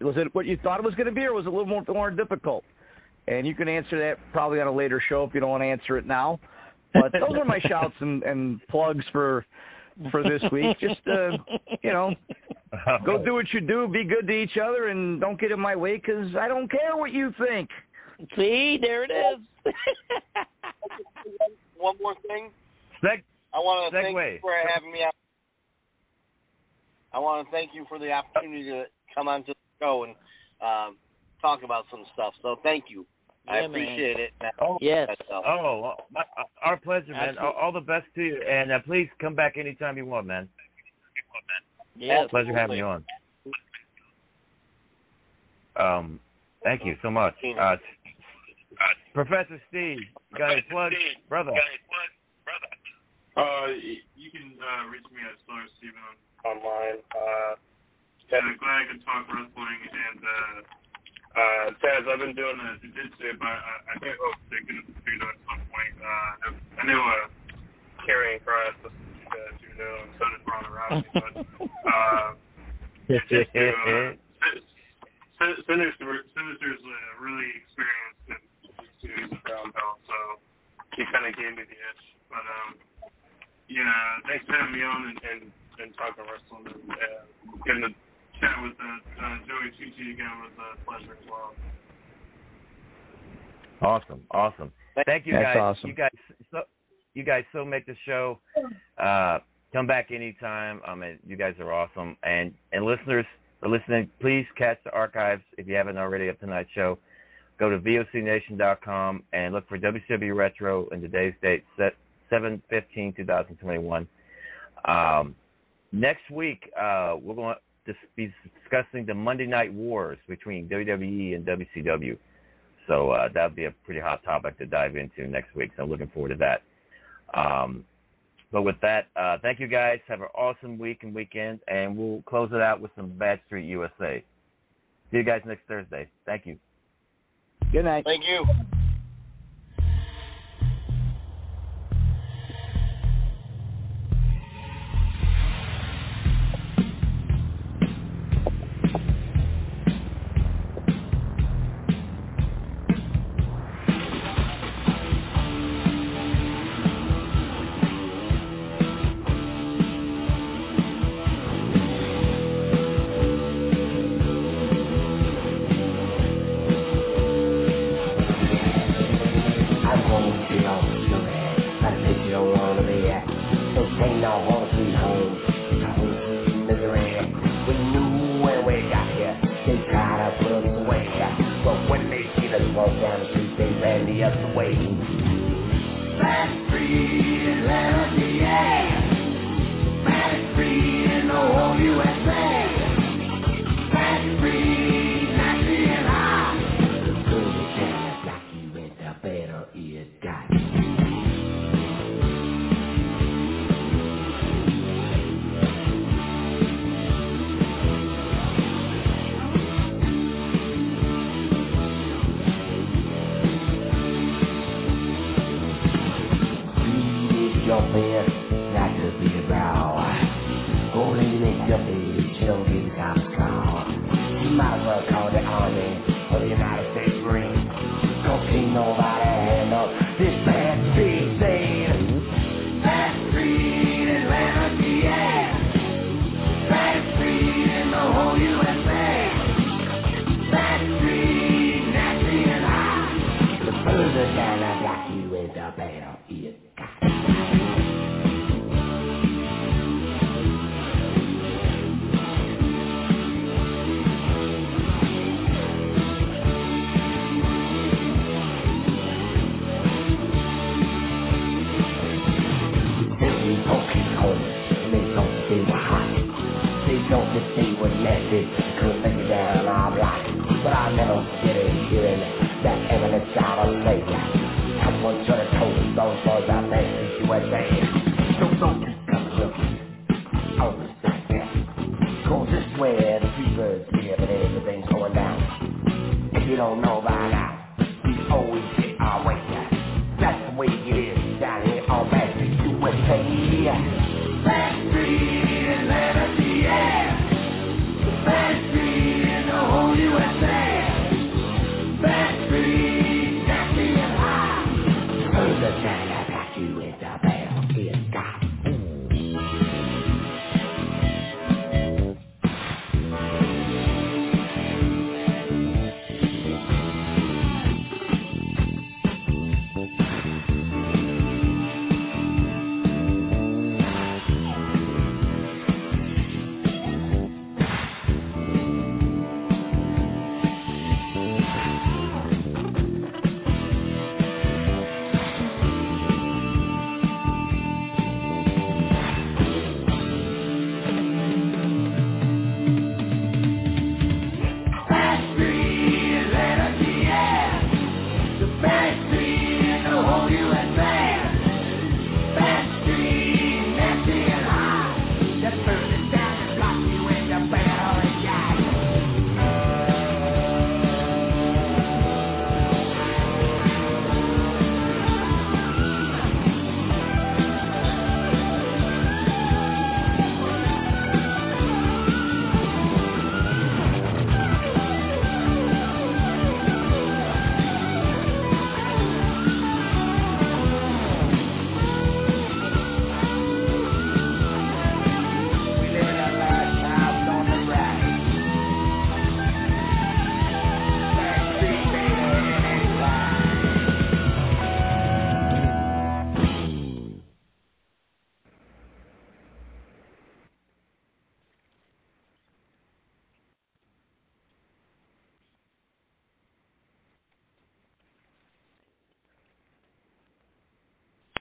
Was it what you thought it was going to be, or was it a little more, more difficult? And you can answer that probably on a later show if you don't want to answer it now. But those are my shouts and, and plugs for for this week. Just uh, you know, go do what you do, be good to each other, and don't get in my way because I don't care what you think. See, there it is. One more thing. Seg- I want to thank you for having me out. I want to thank you for the opportunity to come onto the show and um, talk about some stuff. So thank you. I Yeah, man. appreciate it. Oh, Yes. Oh, my, our pleasure, man. All, Absolutely. all the best to you, and uh, please come back anytime you want, man. Yes. Pleasure having you on. Um, thank you so much, uh, Professor Steve. You got any plugs, brother? Uh, you can uh, reach me at Solar Steven online. Uh, yeah, glad I could talk wrestling and uh, uh, Chaz, I've been doing the jiu-jitsu, but I, I do hope to get into judo at some point. Uh, I knew uh, Karrion Kross was uh, judo, and so did Ronda Rousey, but uh, to, uh, Sinister, Sinister's uh, really experienced in jiu-jitsu, he's a brown belt, so he kind of gave me the itch. But um, yeah, thanks for having me on and, and, and talking wrestling and uh, getting to chat with uh, uh, Joey Chichi again was a pleasure as well. Awesome, awesome. Thank you That's guys. awesome. You guys, so you guys so make the show. Uh, come back anytime. I mean, you guys are awesome. And and listeners are listening. Please catch the archives if you haven't already of tonight's show. Go to vocnation.com and look for WCW Retro and today's date, set 7-15-2021. Um, next week, uh, we're going to be discussing the Monday Night Wars between WWE and WCW. So uh, that would be a pretty hot topic to dive into next week. So I'm looking forward to that. Um, but with that, uh, thank you guys. Have an awesome week and weekend, and we'll close it out with some Bad Street USA. See you guys next Thursday. Thank you. Good night. Thank you. Lean